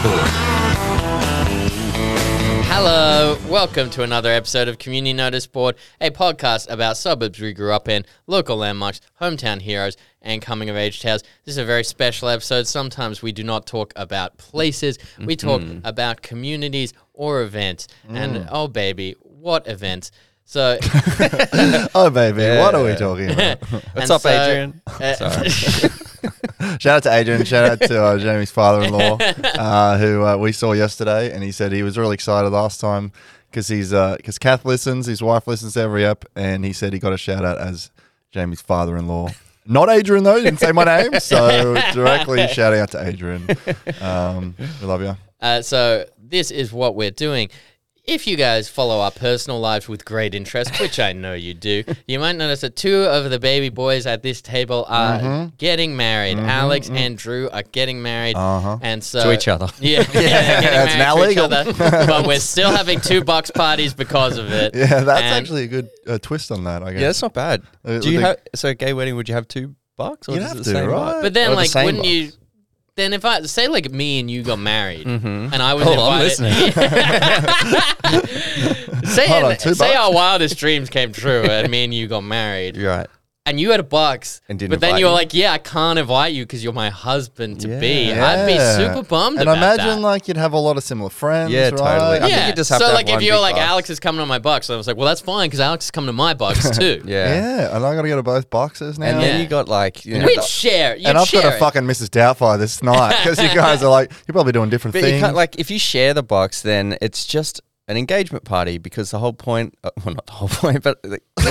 Community Notice Board. Hello, welcome to another episode of Community Notice Board, a podcast about suburbs we grew up in, local landmarks, hometown heroes, and coming of age tales. This is a very special episode. Sometimes we do not talk about places, we talk mm-hmm. about communities or events. And mm. oh, baby, what events! So, Oh, baby, what are we talking about? what's up, Adrian? shout out to Adrian. Shout out to uh, Jamie's father-in-law, uh, who uh, we saw yesterday, and he said he was really excited last time because he's because Kath listens, his wife listens to every ep, and he said he got a shout out as Jamie's father-in-law. Not Adrian though. He didn't say my name, so directly shout out to Adrian. Um, we love you. Uh, so this is what we're doing. If you guys follow our personal lives with great interest, which I know you do, you might notice that two of the baby boys at this table are Mm-hmm. getting married. Alex and Drew are getting married, Uh-huh. and so To each other. Yeah, yeah, getting That's married now to each legal. other, but we're still having two box parties because of it. Yeah, that's And- actually a good uh, twist on that. I guess. Yeah, that's not bad. Uh, Do you the- have so a gay wedding? Would you have two bucks or You'd is it have the to, same right? buck? But then, Or the like, same wouldn't buck? you? Then if I say like me and you got married, mm-hmm. and I was I'm invited, say Hold on, say bucks? our wildest dreams came true, and me and you got married, You're right. And you had a box, And didn't but then invite you were me. like, "Yeah, I can't invite you because you're my husband to be." Yeah. I'd be Yeah. super bummed And about imagine that. like you'd have a lot of similar friends. Yeah, right? totally. I think yeah, you just have so to have like if you're big like bucks. Alex is coming to my bucks, I was like, "Well, that's fine because Alex is coming to my box too." Yeah. Yeah, and I got to go to both boxes now. And Yeah. then you got like you know, We'd the- share. You'd and I've share got a it. fucking Mrs. Doubtfire this night because you guys are like you're probably doing different but you things. can't like if you share the box, then it's just an engagement party because the whole point. Uh, well, not the whole point, but like, the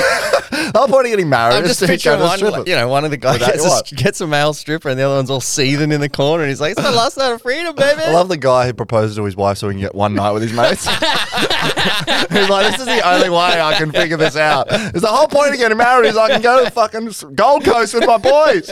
whole point of getting married I'm is just picturing one. Like, you know, one of the guys gets a, gets a male stripper, and the other one's all seething in the corner, and he's like, "It's my last night of freedom, baby." I love the guy who proposes to his wife so he can get one night with his mates. He's like, this is the only way I can figure this out. It's the whole point of getting married is I can go to the fucking Gold Coast with my boys.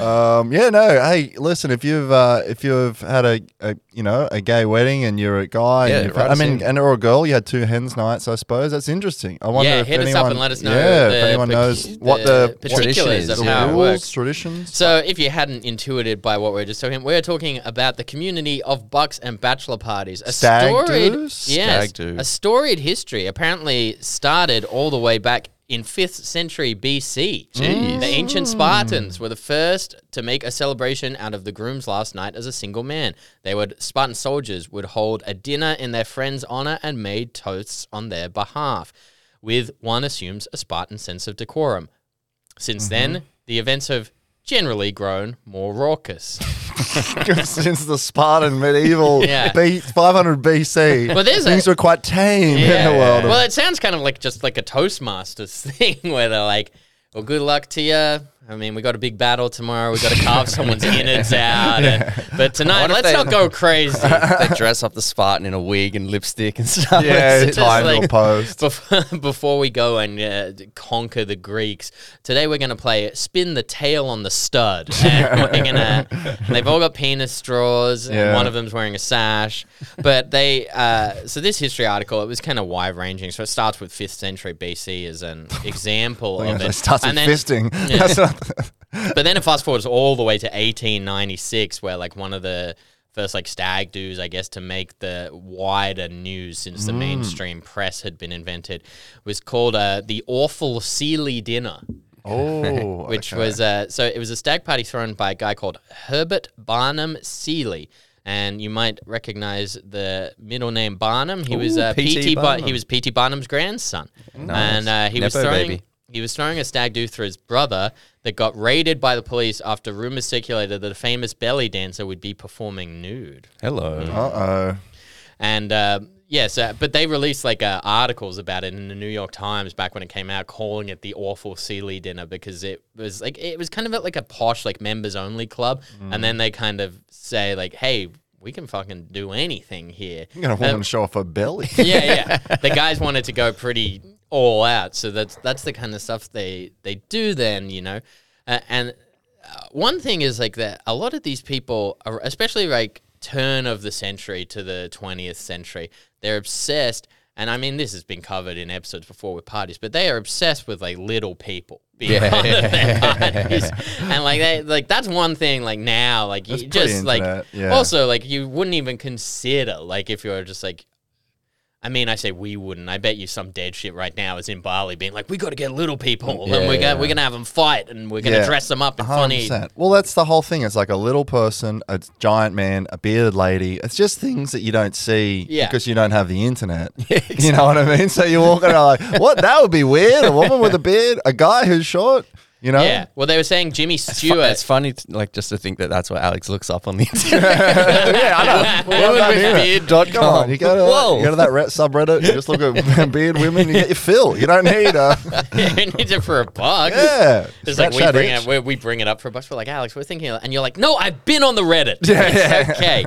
um, yeah, no. Hey, listen, if you've uh, if you've had a, a you know a gay wedding and you're a guy, Yeah, and you've write had- I mean, and or a girl, you had two hens nights. I suppose that's interesting. I wonder Yeah, if anyone, and let us know. Yeah, the if anyone knows what the, the what particulars of tradition is, how yeah. it rules, works. traditions. So, if you hadn't intuited by what we are just talking, we're talking about the community of bucks and bachelor parties. A Stag storied, do's? yes, a storied history. Apparently, started all the way back in fifth century BC. Jeez. The ancient Spartans were the first to make a celebration out of the groom's last night as a single man. They would Spartan soldiers would hold a dinner in their friend's honor and made toasts on their behalf, with one assumes a Spartan sense of decorum. Since mm-hmm. then, the events have generally grown more raucous. since the Spartan medieval Yeah. B, 500 BC, Well, there's a- things were quite tame in the world. of- Well, it sounds kind of like just like a Toastmasters thing where they're like, well, good luck to you. I mean, we got a big battle tomorrow. We got to carve someone's innards out. And, but tonight, let's they- not go crazy. they dress up the Spartan in a wig and lipstick and stuff. yeah, It's just time like- post. Before, before we go and uh, conquer the Greeks, today we're going to play Spin the Tail on the Stud. And we're gonna, and they've all got penis straws, and one of them's wearing a sash. But they, uh, so this history article, it was kind of wide ranging. So it starts with 5th century BC as an example of It it. starts with then- fisting. Yeah. That's not- but then it fast forwards all the way to 1896, where like one of the first like stag do's, I guess, to make the wider news since Mm. the mainstream press had been invented, was called uh, the Awful Seeley Dinner, oh, which okay. was uh, so it was a stag party thrown by a guy called Herbert Barnum Seeley. And you might recognize the middle name Barnum. He was uh, P.T. P.T. Bar- Barnum. he was P.T. Barnum's grandson, Nice. and uh, he was throwing baby. He was throwing a stag do through his brother that got raided by the police after rumors circulated that a famous belly dancer would be performing nude. Hello. Uh oh. And uh, yes, uh, but they released like uh, articles about it in the New York Times back when it came out, calling it the awful Seeley dinner because it was like it was kind of like a posh like members only club, and then they kind of say like, hey. We can fucking do anything here. You're gonna want to show off her belly. yeah, yeah. The guys wanted to go pretty all out, so that's that's the kind of stuff they they do. Then you know, uh, and uh, one thing is like that a lot of these people, are, especially like turn of the century to the twentieth century, they're obsessed. And I mean, this has been covered in episodes before with parties, but they are obsessed with like little people being Yeah. part of their parties. And like they, like that's one thing. Like now, like you That's pretty just like yeah. also like you wouldn't even consider like if you're just like. I mean, I say we wouldn't. I bet you some dead shit right now is in Bali being like, we got to get little people and we're yeah. we're gonna have them fight and we're gonna Yeah. dress them up in funny. 100%. Well, that's the whole thing. It's like a little person, a giant man, a bearded lady. It's just things that you don't see Yeah. because you don't have the internet. You know what I mean? So you're walking around like, what? That would be weird. A woman with a beard, a guy who's short. You know? Yeah. Well, they were saying Jimmy Stewart. It's funny, to, like just to think that that's what Alex looks up on the internet. yeah, I know. Well, Women done with beard dot Come on, com. you go to Whoa. you go to that re- subreddit. You just look at beard women. You get your fill. You don't need a you need it for a buck. yeah. It's like we bring itch. it, we, we bring it up for a bucks. We're like, Alex, we're thinking, and you're like, no, I've been on the Reddit. Yeah, yeah. okay.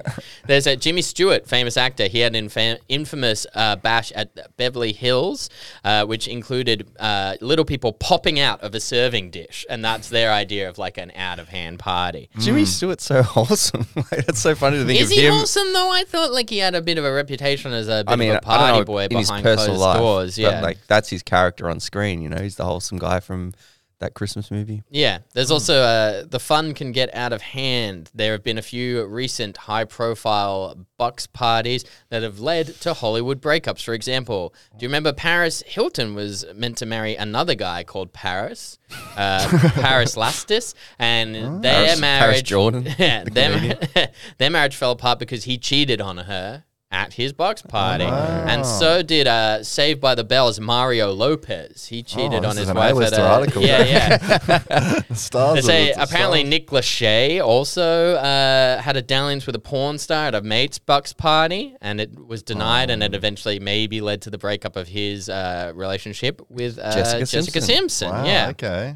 There's a Jimmy Stewart, famous actor. He had an infa- infamous uh, bash at Beverly Hills, uh, which included uh, little people popping out of a serving dish, and that's their idea of like an out of hand party. Jimmy Stewart's so wholesome. like, that's so funny to think Is of he him. wholesome though? I thought like he had a bit of a reputation as a bit I mean, of a I party don't know boy in his behind personal closed life, doors. but, Yeah, like that's his character on screen. You know, he's the wholesome guy from that Christmas movie. Yeah, there's also uh, the fun can get out of hand. There have been a few recent high profile Bucks parties that have led to Hollywood breakups. For example, do you remember Paris Hilton was meant to marry another guy called Paris, uh, Paris Latsis, and their Paris- Paris marriage, Jordan, yeah, the their, their marriage fell apart because he cheated on her. At his box party, wow. and so did uh, Saved by the Bell's Mario Lopez. He cheated Oh, on his wife at A-lister article. yeah, yeah. Stars. They say apparently stars. Nick Lachey also uh, had a dalliance with a porn star at a mate's bucks party, and it was denied, Oh. and it eventually maybe led to the breakup of his uh, relationship with uh, Jessica Jessica, Simpson. Simpson. Wow, Yeah. Okay.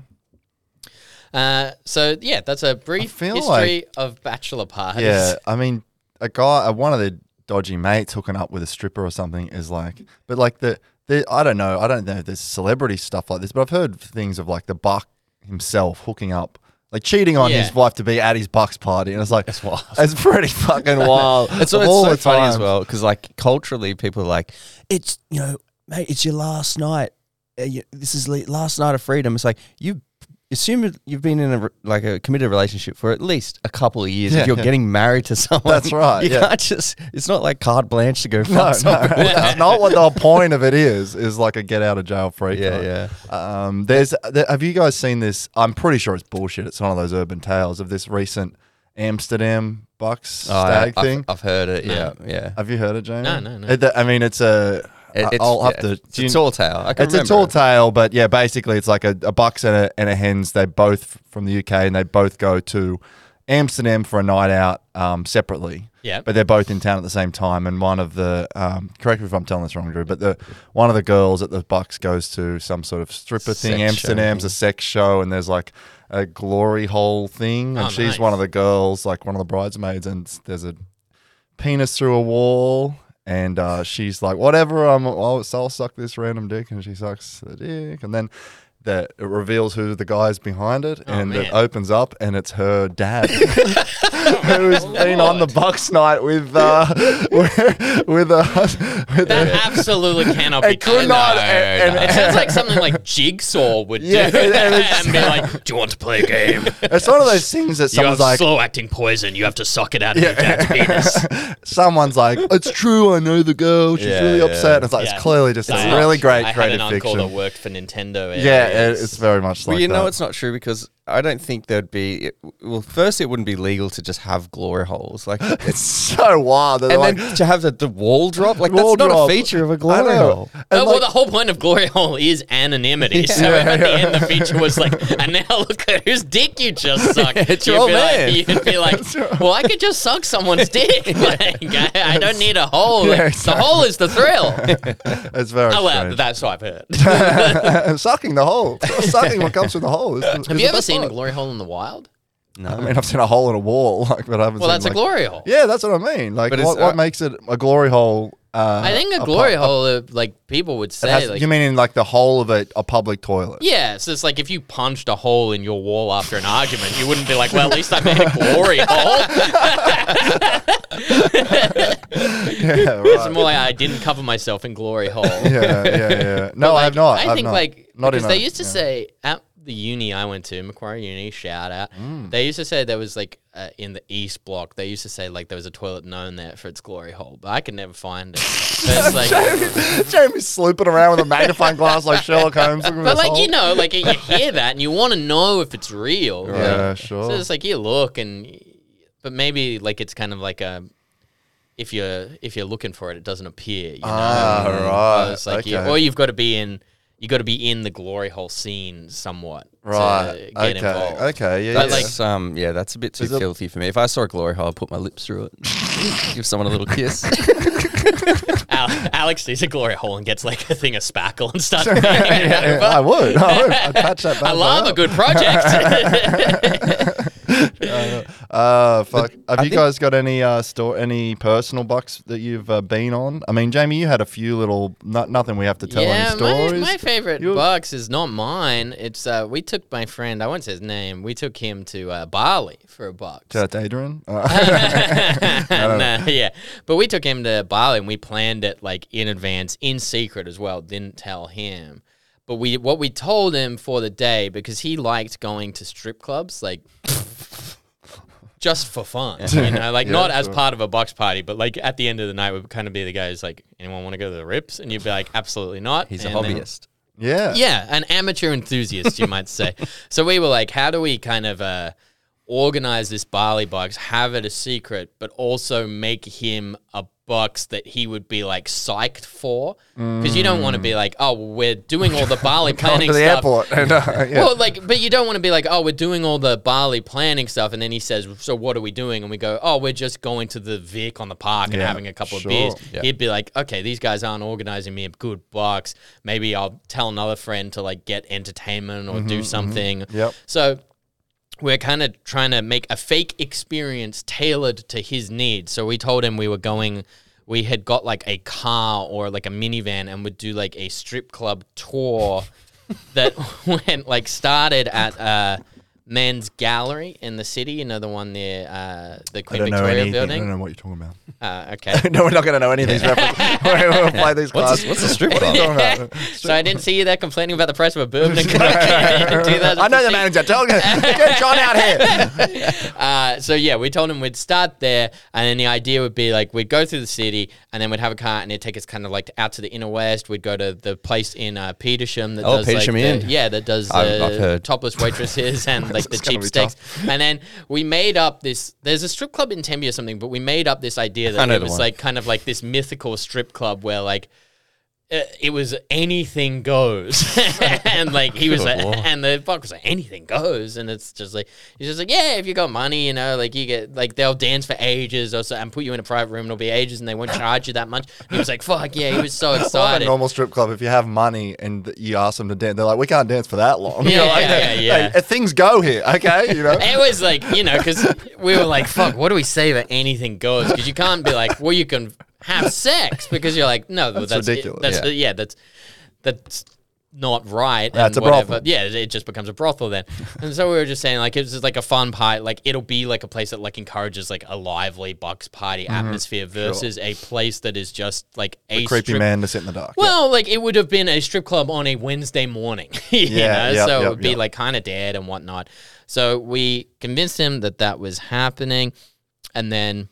Uh, so yeah, that's a brief history of bachelor parties. Yeah, I mean, a guy, uh, one of the dodgy mates hooking up with a stripper or something is like, but like the, the I don't know, I don't know if there's celebrity stuff like this, but I've heard things of like the Buck himself hooking up, like cheating on Yeah. his wife to be at his Bucks party, and it's like, That's wild. it's pretty fucking wild. It's, it's all so the funny as well because like culturally, people are like, it's you know, mate, it's your last night. Uh, you, this is le- last night of freedom. It's like you assume you've been in a like a committed relationship for at least a couple of years. Yeah, if you're yeah. getting married to someone, That's right, You yeah. can't just. It's not like carte blanche to go fuck No, no, that's not what the point of it is. Is like a get out of jail free Yeah, card. yeah. Um, there's, there, have you guys seen this? I'm pretty sure it's bullshit. It's one of those urban tales of this recent Amsterdam Bucks Oh, I- stag I've, thing. I've heard it. No. Yeah, yeah. Have you heard it, Jamie? No, no, no. It- I mean, it's a. It- it's, I'll have yeah, to. It's a tall tale. I can It's a tall tale, but yeah, basically, it's like a, a bucks and a, and a hens. They both from the UK, and they both go to Amsterdam for a night out um, separately. Yeah. but they're both in town at the same time. And one of the um, correct me if I'm telling this wrong, Drew, but the one of the girls at the Bucks goes to some sort of stripper thing. Show Amsterdam's a sex show, and there's like a glory hole thing, and Oh, she's nice. one of the girls, like one of the bridesmaids, and there's a penis through a wall. And uh, she's like, whatever, I'm, I'll, I'll suck this random dick. And she sucks the dick. And then the, it reveals who the guy's behind it. Oh, and man. it opens up, and it's her dad, who's been on the Bucks night with, uh, with, with, uh, with That a- absolutely cannot be could true. not, No, and- no. and- it sounds like something like Jigsaw would Yeah, do. and and, be like, "Do you want to play a game? It's one of those things that someone's like, slow acting poison. You have to suck it out of your dad's penis." someone's like, it's true, I know the girl, she's Yeah, really yeah. upset. And it's like, Yeah. it's clearly just a really great I had creative an uncle fiction. that worked for Nintendo. Yeah, It's- very much Well, like you know that. it's not true because I don't think there'd be. It, well, first it wouldn't be legal to just have glory holes, like, It's so wild. They're like, then to have the, the wall drop. Like Wall that's not a feature of a glory hole. And Oh, well, the whole point of Glory Hole is anonymity. So Yeah, if at the end the feature was like, and now look at whose dick you just sucked. It's you'd your be man. Like, you'd be like, well, I could just suck someone's dick. like, I, I don't need a hole. Yeah, Like, exactly. The hole is the thrill. it's very oh, well, strange. that's what I've heard. sucking the hole. Sucking what comes through the hole. Is, is Have the you ever best seen a glory hole in the wild? No, I mean, I've seen a hole in a wall, like, but I haven't Well, seen that's like, a glory hole. Yeah, that's what I mean. Like, But it's, what, what uh, makes it a glory hole? Uh, I think a glory a- hole, uh, like people would say, has- like, you mean in like the hole of a, a public toilet? yeah. So it's like if you punched a hole in your wall after an argument, you wouldn't be like, well, at least I made a glory hole. yeah, It's right. more like I didn't cover myself in glory hole. yeah, yeah, yeah. No, But, I have not. I I've think not. like Not because in they a- used to yeah. say uh, the uni I went to, Macquarie Uni, shout out. Mm. They used to say there was like uh, in the East Block. They used to say like there was a toilet known there for its glory hole, but I could never find it. But it's like, Jamie's slooping around with a magnifying glass like Sherlock Holmes. but this like hole. you know, like you hear that and you want to know if it's real. right? Yeah, sure. So it's like you look and, but maybe like it's kind of like a. If you're if you're looking for it, it doesn't appear. You know? Ah, right, It's like you, okay. or you've got to be in. You got to be in the glory hole scene somewhat. right. To get Okay. involved. Okay. Yeah. But, yeah. like- That's, um, yeah, that's a bit too filthy for me. If I saw a glory hole, I'd put my lips through it, give someone a little kiss. Alex sees a glory hole and gets like a thing of spackle and stuff. Yeah, yeah, I would. I would. I'd patch that. I love boy a good project. Up. Uh, fuck. Have I you think- guys got any uh store any personal bucks that you've uh, been on? I mean, Jamie, you had a few little. Not nothing we have to tell yeah, any stories. my, my favorite You- bucks is not mine. It's uh, we took my friend. I won't say his name. We took him to uh, Bali for a bucks. Shout out to Adrian. Uh, Nah, yeah, but we took him to Bali and we planned it like in advance, in secret as well. Didn't tell him, but we what we told him for the day because he liked going to strip clubs, like just for fun, you know, like not as sure. part of a box party, but like at the end of the night, we would kind of be the guys like, anyone want to go to the Rips? And you'd be like, absolutely not. He's a And then- hobbyist. yeah. yeah, an amateur enthusiast, you might say. So we were like, how do we kind of uh, organize this Bali box, have it a secret, but also make him a box that he would be like psyched for? Because you don't want to be like, oh, we're doing all the Bali Going planning to the stuff. airport. And, yeah. Well, like, but you don't want to be like, oh, we're doing all the Bali planning stuff, and then he says, so what are we doing? And we go, oh, we're just going to the Vic on the park and Yeah, having a couple sure. of beers. Yeah. He'd be like, okay, these guys aren't organizing me a good box. Maybe I'll tell another friend to like get entertainment or do something. Mm-hmm, Yep. So we're kind of trying to make a fake experience tailored to his needs. So we told him we were going. We had got like a car or like a minivan and would do like a strip club tour that went like started at uh, Men's Gallery in the city. You know the one near uh, the I Queen don't know Victoria anything. I don't know what you're talking about. Uh, okay. no, we're not going to know any of these references. we'll play these What's classes. a, what's a strip club? so I didn't see you there complaining about the price of a bourbon in I know the manager. Tell him, get John out here. Uh, so yeah, we told him we'd start there, and then the idea would be like we'd go through the city, and then we'd have a car, and it'd take us kind of like out to the inner west. We'd go to the place in uh, Petersham that Oh, does Petersham like Inn. the, yeah, that does I've- uh, I've heard. topless waitresses and like the cheap steaks. And then we made up this. There's a strip club in Tempe or something, but we made up this idea that it was one. like kind of like this mythical strip club where like Uh, it was anything goes, and like he was, like, and the fuck was like anything goes, and it's just like he's just like yeah, if you got money, you know, like you get like they'll dance for ages or so, and put you in a private room, and it'll be ages, and they won't charge you that much. And he was like, fuck yeah, he was so Well, at a excited. normal strip club, if you have money and you ask them to dance, they're like, "We can't dance for that long." Yeah, like, yeah, "Hey, yeah, yeah. hey, things go here, okay? You know, It was like you know because we were like, fuck, what do we say that anything goes? Because you can't be like, well, you can have sex because you're like, no, that's, that's ridiculous. That's Yeah. yeah, that's that's not right. That's and a whatever. brothel. Yeah, it just becomes a brothel then. and so we were just saying like it's just like a fun party. Like it'll be like a place that like encourages like a lively box party Mm-hmm. atmosphere versus a place that is just like a creepy strip- man to sit in the dark. Well, like it would have been a strip club on a Wednesday morning, you Yeah, know, yep, so it yep, would be like kind of dead and whatnot. So we convinced him that that was happening, and then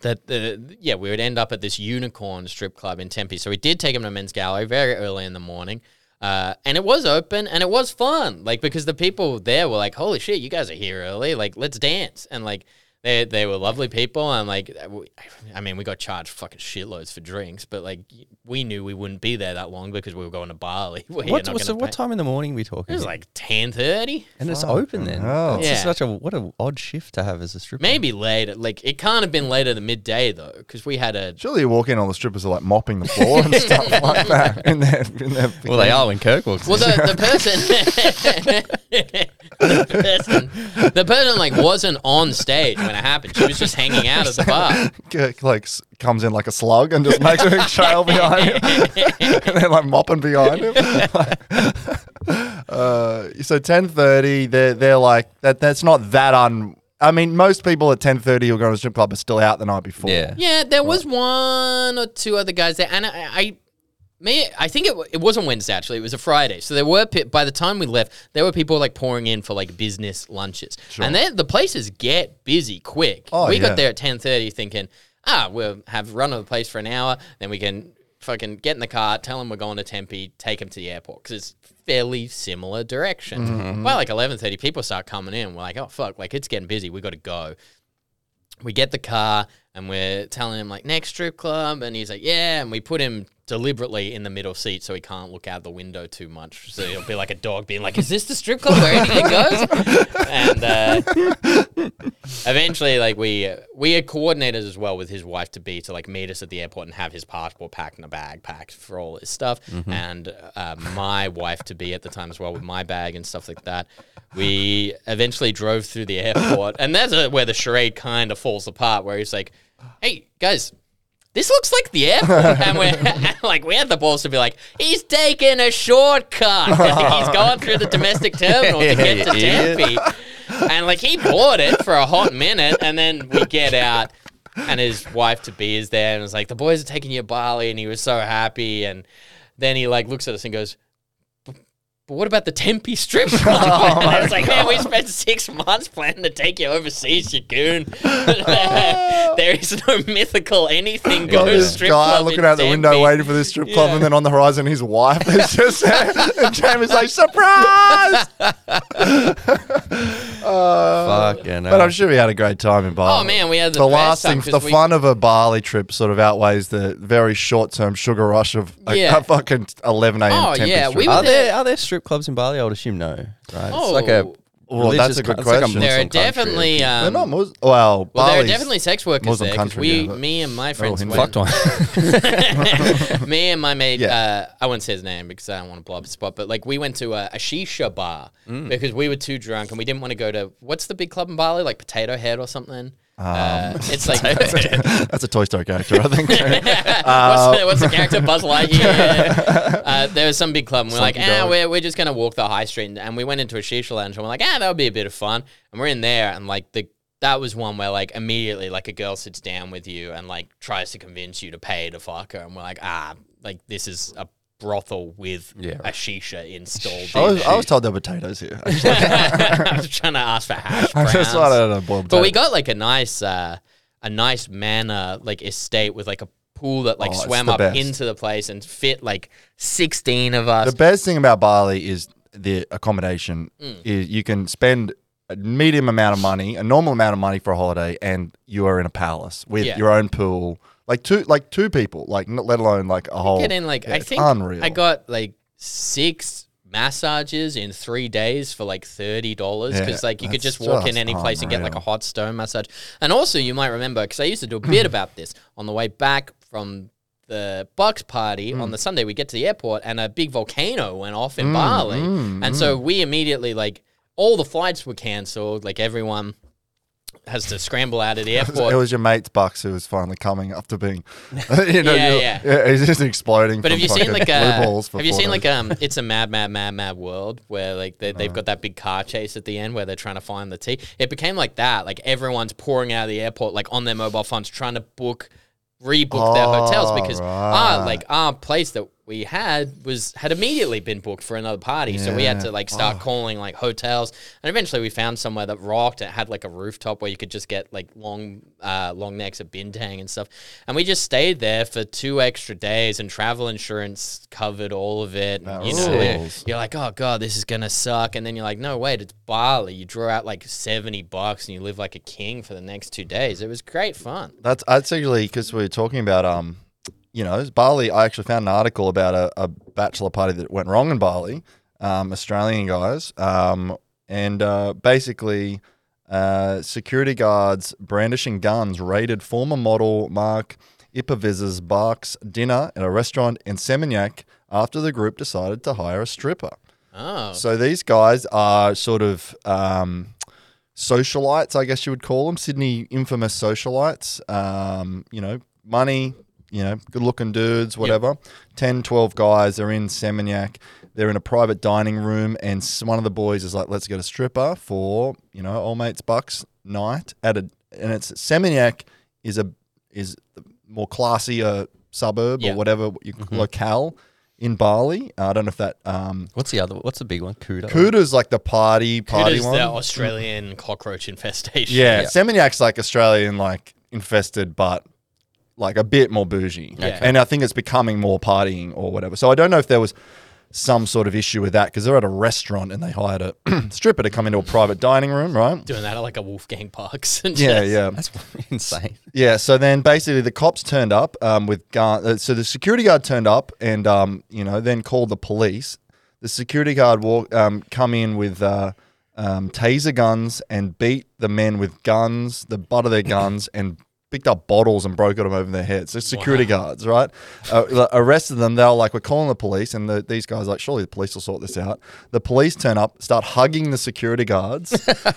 that the yeah we would end up at this unicorn strip club in Tempe. So we did take him to Men's Gallery very early in the morning. Uh, and it was open and it was fun, like because the people there were like, "Holy shit, you guys are here early! Like, let's dance!" And like, they they were lovely people, and like, we- I mean, we got charged fucking shitloads for drinks, but like, we knew we wouldn't be there that long because we were going to Bali. What, not so what time in the morning are we talking? It was like ten thirty. and it's open then. Oh. hell. It's Yeah. such a what a odd shift to have as a stripper. Maybe later, like it can't have been later than midday though, because we had a Surely you walk in, all the strippers are like mopping the floor and stuff like that. In their, in their Well, they are when Kirk walks. Well, in. the, the person, the person, the person like wasn't on stage when it happened. She was just hanging out at the bar. Kirk, like s- comes in like a slug and just makes a big trail behind him, and they're like mopping behind him. uh, so ten thirty, they're they're like that. That's not that un. I mean, most people at ten thirty who go to a strip club are still out the night before. yeah. Yeah, there was one or two other guys there, and I, I me, I think it, it wasn't Wednesday actually. It was a Friday. So there were pe- by the time we left, there were people like pouring in for like business lunches, and then the places get busy quick. Oh, we yeah. got there at ten thirty, thinking, ah, we'll have run of the place for an hour, then we can fucking get in the car, tell them we're going to Tempe, take them to the airport because it's fairly similar direction. Mm-hmm. By like eleven thirty, people start coming in. We're like, oh fuck, like it's getting busy. We got to go we get the car and we're telling him like next strip club and he's like yeah and we put him deliberately in the middle seat so he can't look out the window too much. So he'll be like a dog being like is this the strip club where anything goes? And uh, eventually like we we had coordinated as well with his wife to be to like meet us at the airport and have his passport packed in a bag packed for all his stuff. And uh, my wife to be at the time as well with my bag and stuff like that. We eventually drove through the airport and that's where the charade kind of falls apart where he's like hey guys this looks like the airport. And we're like, we had the balls to be like, he's taking a shortcut. he's going through the domestic terminal to get to. Tempe. And like, he bought it for a hot minute. And then we get out, and his wife to be is there. And it's like, the boys are taking you to Bali. And he was so happy. And then he like looks at us and goes, but what about the Tempe strip club? and I was like, man, we spent six months planning to take you overseas, you goon. there is no mythical anything Got goes this strip guy club looking in out the window waiting for this strip club, Yeah. and then on the horizon, his wife is just there. and Jamie's like, surprise! Uh, Fucking but. I'm sure we had a great time in Bali. Oh man, we had the, the best last time the we- fun of a Bali trip sort of outweighs the very short term sugar rush of a, Yeah. a fucking 11 a.m. Oh, yeah, strip we were Are there- there are there strip clubs in Bali? I would assume no. Right. Oh. It's like a Well, that's a good co- it's like a question. There are Muslim country. definitely They're um, not Muslim. Well, well, there are definitely sex workers Muslim there 'cause country, we, yeah, me and my friends went. Fucked one. me and my mate, Yeah. uh, I won't say his name because I don't want to blow up his spot, but like we went to a, a shisha bar because we were too drunk and we didn't want to go to what's the big club in Bali, like Potato Head or something. Uh, it's like That's a Toy Story character, I think. what's, the, what's the character? Buzz Lightyear. uh, there was some big club, and we're like, ah, dog. we're, we're just gonna walk the high street, and, and we went into a shisha lounge, and we're like, ah, that would be a bit of fun, and we're in there, and like the that was one where like immediately like a girl sits down with you and like tries to convince you to pay to fuck her, and we're like, ah, like this is a brothel with Yeah, a shisha installed. I was. I was told there were potatoes here. I was trying to ask for hash I browns. just wanted to boil But we got like a nice, uh, a nice manor like estate with like a pool that like Oh, swam up best. into the place and fit like sixteen of us. The best thing about Bali is the accommodation. Mm. Is you can spend a medium amount of money, a normal amount of money for a holiday, and you are in a palace with Yeah. your own pool, like two, like two people, like not, let alone like a whole. Get in like yeah, I think unreal. I got like six massages in three days for like thirty dollars Yeah, because like you could just walk in just any place and get like a hot stone massage. And also you might remember because I used to do a bit about this on the way back from the Bucks party Mm. on the Sunday. We get to the airport and a big volcano went off in Mm, Bali, mm, and so we immediately like all the flights were cancelled. Like everyone has to scramble out of the airport. It was your mate's bucks who was finally coming after being, you know, Yeah, you- yeah. He's just exploding. But have you seen like uh, blue a balls for have you seen days. like um it's a mad mad mad mad world where like they, they've got that big car chase at the end where they're trying to find the tea. It became like that. Like everyone's pouring out of the airport like on their mobile phones trying to book rebook their hotels Oh, because our right. like our place that we had was had immediately been booked for another party. So we had Yeah. to like start calling like hotels and eventually we found somewhere that rocked. It had like a rooftop where you could just get like long uh, long necks of bintang and stuff. And we just stayed there for two extra days and travel insurance covered all of it. That you know, like, rules. you're like, oh god, this is gonna suck. And then you're like, no wait, it's Bali. You draw out like seventy bucks and you live like a king for the next two days. It was great fun. That's that's actually because we were talking about um, you know, Bali. I actually found an article about a, a bachelor party that went wrong in Bali, um, Australian guys, um, and uh, basically, uh, security guards brandishing guns raided former model Mark Ipaviz's Bark's dinner at a restaurant in Seminyak after the group decided to hire a stripper. Oh, So these guys are sort of um, socialites, I guess you would call them, Sydney infamous socialites. Um, you know, money, you know, good looking dudes, whatever. 10, 12 guys, they're in Seminyak. They're in a private dining room, and one of the boys is like, let's get a stripper for, you know, old mates bucks night at a, and it's Seminyak is a, is the more classy uh, suburb Yeah. or whatever you locale. in Bali. I don't know if that um, What's the other? What's the big one? Kuta. Kuta's like the party party Kuta's one. the Australian cockroach infestation. yeah, Yeah. Seminyak's like Australian, like infested, but like a bit more bougie. Okay. And I think it's becoming more partying or whatever. So I don't know if there was some sort of issue with that because they're at a restaurant and they hired a stripper to come into a private dining room, right? Doing that at like a Wolfgang Pucks. and Yeah, just- yeah. That's insane. Yeah, so then basically the cops turned up um, with gun. Uh, so the security guard turned up and um, you know then called the police. The security guard walk, um, come in with uh, um, taser guns and beat the men with guns, the butt of their guns, and picked up bottles and broke them over their heads. So security guards, right? Uh, arrested them. They were like, "We're calling the police," and the, these guys are like, "Surely the police will sort this out." The police turn up, start hugging the security guards,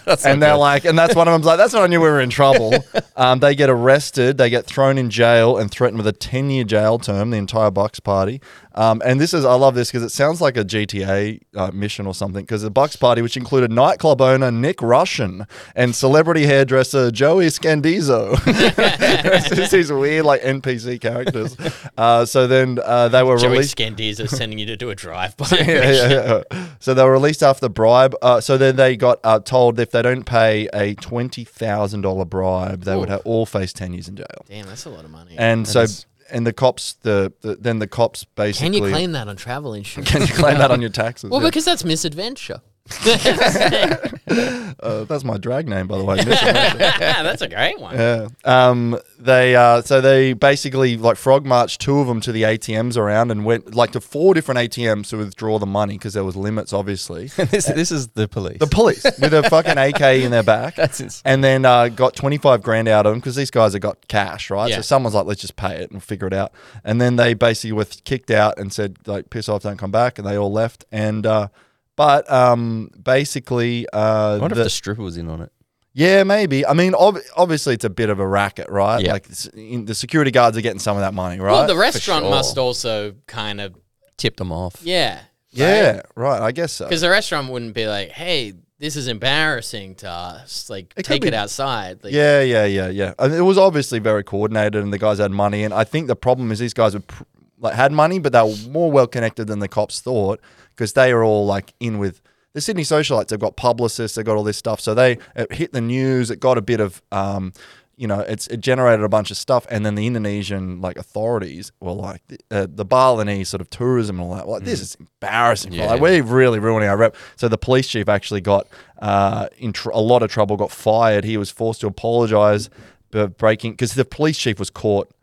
and they're like, and that's one of them's like, "That's when I knew we were in trouble." um, they get arrested, they get thrown in jail, and threatened with a ten-year jail term. The entire Bucks party. Um, and this is, I love this because it sounds like a GTA uh, mission or something. Because the Bucks party, which included nightclub owner Nick Russian and celebrity hairdresser Joey Scandizzo. these weird like NPC characters. Uh, so then uh, they were released. Joey released. Scandizzo sending you to do a drive-by. yeah, yeah, yeah. So they were released after the bribe. Uh, so then they got uh, told if they don't pay a twenty thousand dollar bribe, they would have all face ten years in jail. Damn, that's a lot of money. And so, is- and the cops, the, the then the cops basically Can you claim that on travel insurance? Can you claim that on your taxes? Well, Yeah. because that's misadventure. Uh, that's my drag name, by the way. Misadventure. that's a great one. Yeah. Um, they uh, so they basically like frog marched two of them to the ATMs around and went like to four different ATMs to withdraw the money because there was limits, obviously. this, this is the police. the police with a fucking AK in their back. That's insane. And then uh, got 25 grand out of them because these guys have got cash, right? Yeah. So someone's like, let's just pay it and figure it out. And then they basically were kicked out and said, like, piss off, don't come back. And they all left. And, uh, but um, basically, uh, I wonder the- if the stripper was in on it. yeah, maybe. I mean, ob- obviously, it's a bit of a racket, right? Yeah. Like in- the security guards are getting some of that money, right? Well, the restaurant sure. must also kind of, Tipped them off. yeah. yeah, right. I guess so. Because the restaurant wouldn't be like, hey, this is embarrassing to us. Like, It take be- it outside. Like, Yeah, yeah, yeah, yeah. I mean, it was obviously very coordinated, and the guys had money. And I think the problem is these guys were pr- like had money, but they were more well connected than the cops thought because they are all like in with the Sydney socialites. They've got publicists, they've got all this stuff. So they it hit the news. It got a bit of. Um, you know, it's it generated a bunch of stuff, and then the Indonesian like authorities were like uh, the Balinese sort of tourism and all that. Like this is embarrassing. Yeah. Like we're really ruining our rep. So the police chief actually got uh, in tr- a lot of trouble, got fired. He was forced to apologize for breaking because the police chief was caught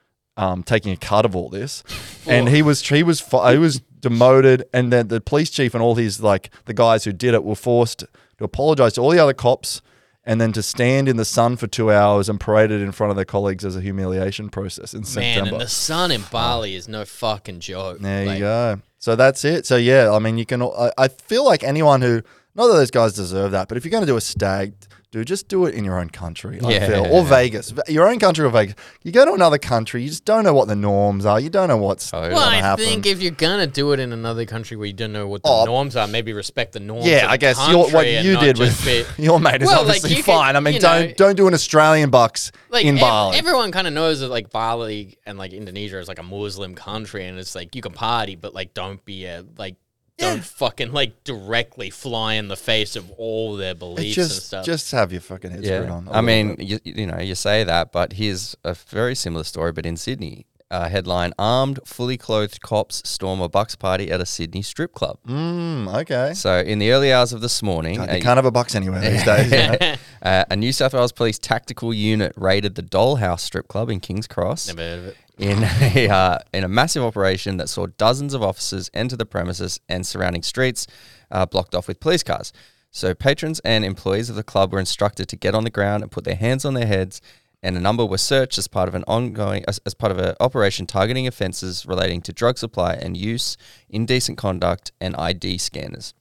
um, taking a cut of all this, and he was he was fi- he was demoted, and then the police chief and all his like the guys who did it were forced to apologize to all the other cops. And then to stand in the sun for two hours and parade it in front of their colleagues as a humiliation process in Man, September. and the sun in Bali is no fucking joke. There Like, you go. So that's it. So yeah, I mean, you can. I, I feel like anyone who, not that those guys deserve that, but if you're going to do a stag, dude, just do it in your own country. I Yeah. feel, or Vegas, your own country or Vegas. You go to another country, you just don't know what the norms are. You don't know what's Oh, going Well, to I happen. think if you're gonna do it in another country where you don't know what the Oh. norms are, maybe respect the norms. yeah, of the I guess your, what you did just with be- your mate is Well, like, obviously could- fine. I mean, you don't know- don't do an Australian bucks like in ev- Bali. everyone kind of knows that like Bali and like Indonesia is like a Muslim country, and it's like you can party, but like don't be a like don't fucking like directly fly in the face of all their beliefs and just stuff. just have your fucking head screwed Yeah, on. a I little mean, you, you know, you say that, but here's a very similar story, but in Sydney. Uh, headline: Armed, fully clothed cops storm a bucks party at a Sydney strip club. Mm, okay. So, in the early hours of this morning, God, a- you can't have a bucks anywhere these days. you know? uh, a New South Wales Police tactical unit raided the Dollhouse strip club in Kings Cross. Never heard of it. In a uh, in a massive operation that saw dozens of officers enter the premises and surrounding streets uh, blocked off with police cars. So patrons and employees of the club were instructed to get on the ground and put their hands on their heads, and a number were searched as part of an ongoing as, as part of an operation targeting offences relating to drug supply and use, indecent conduct, and ID scanners.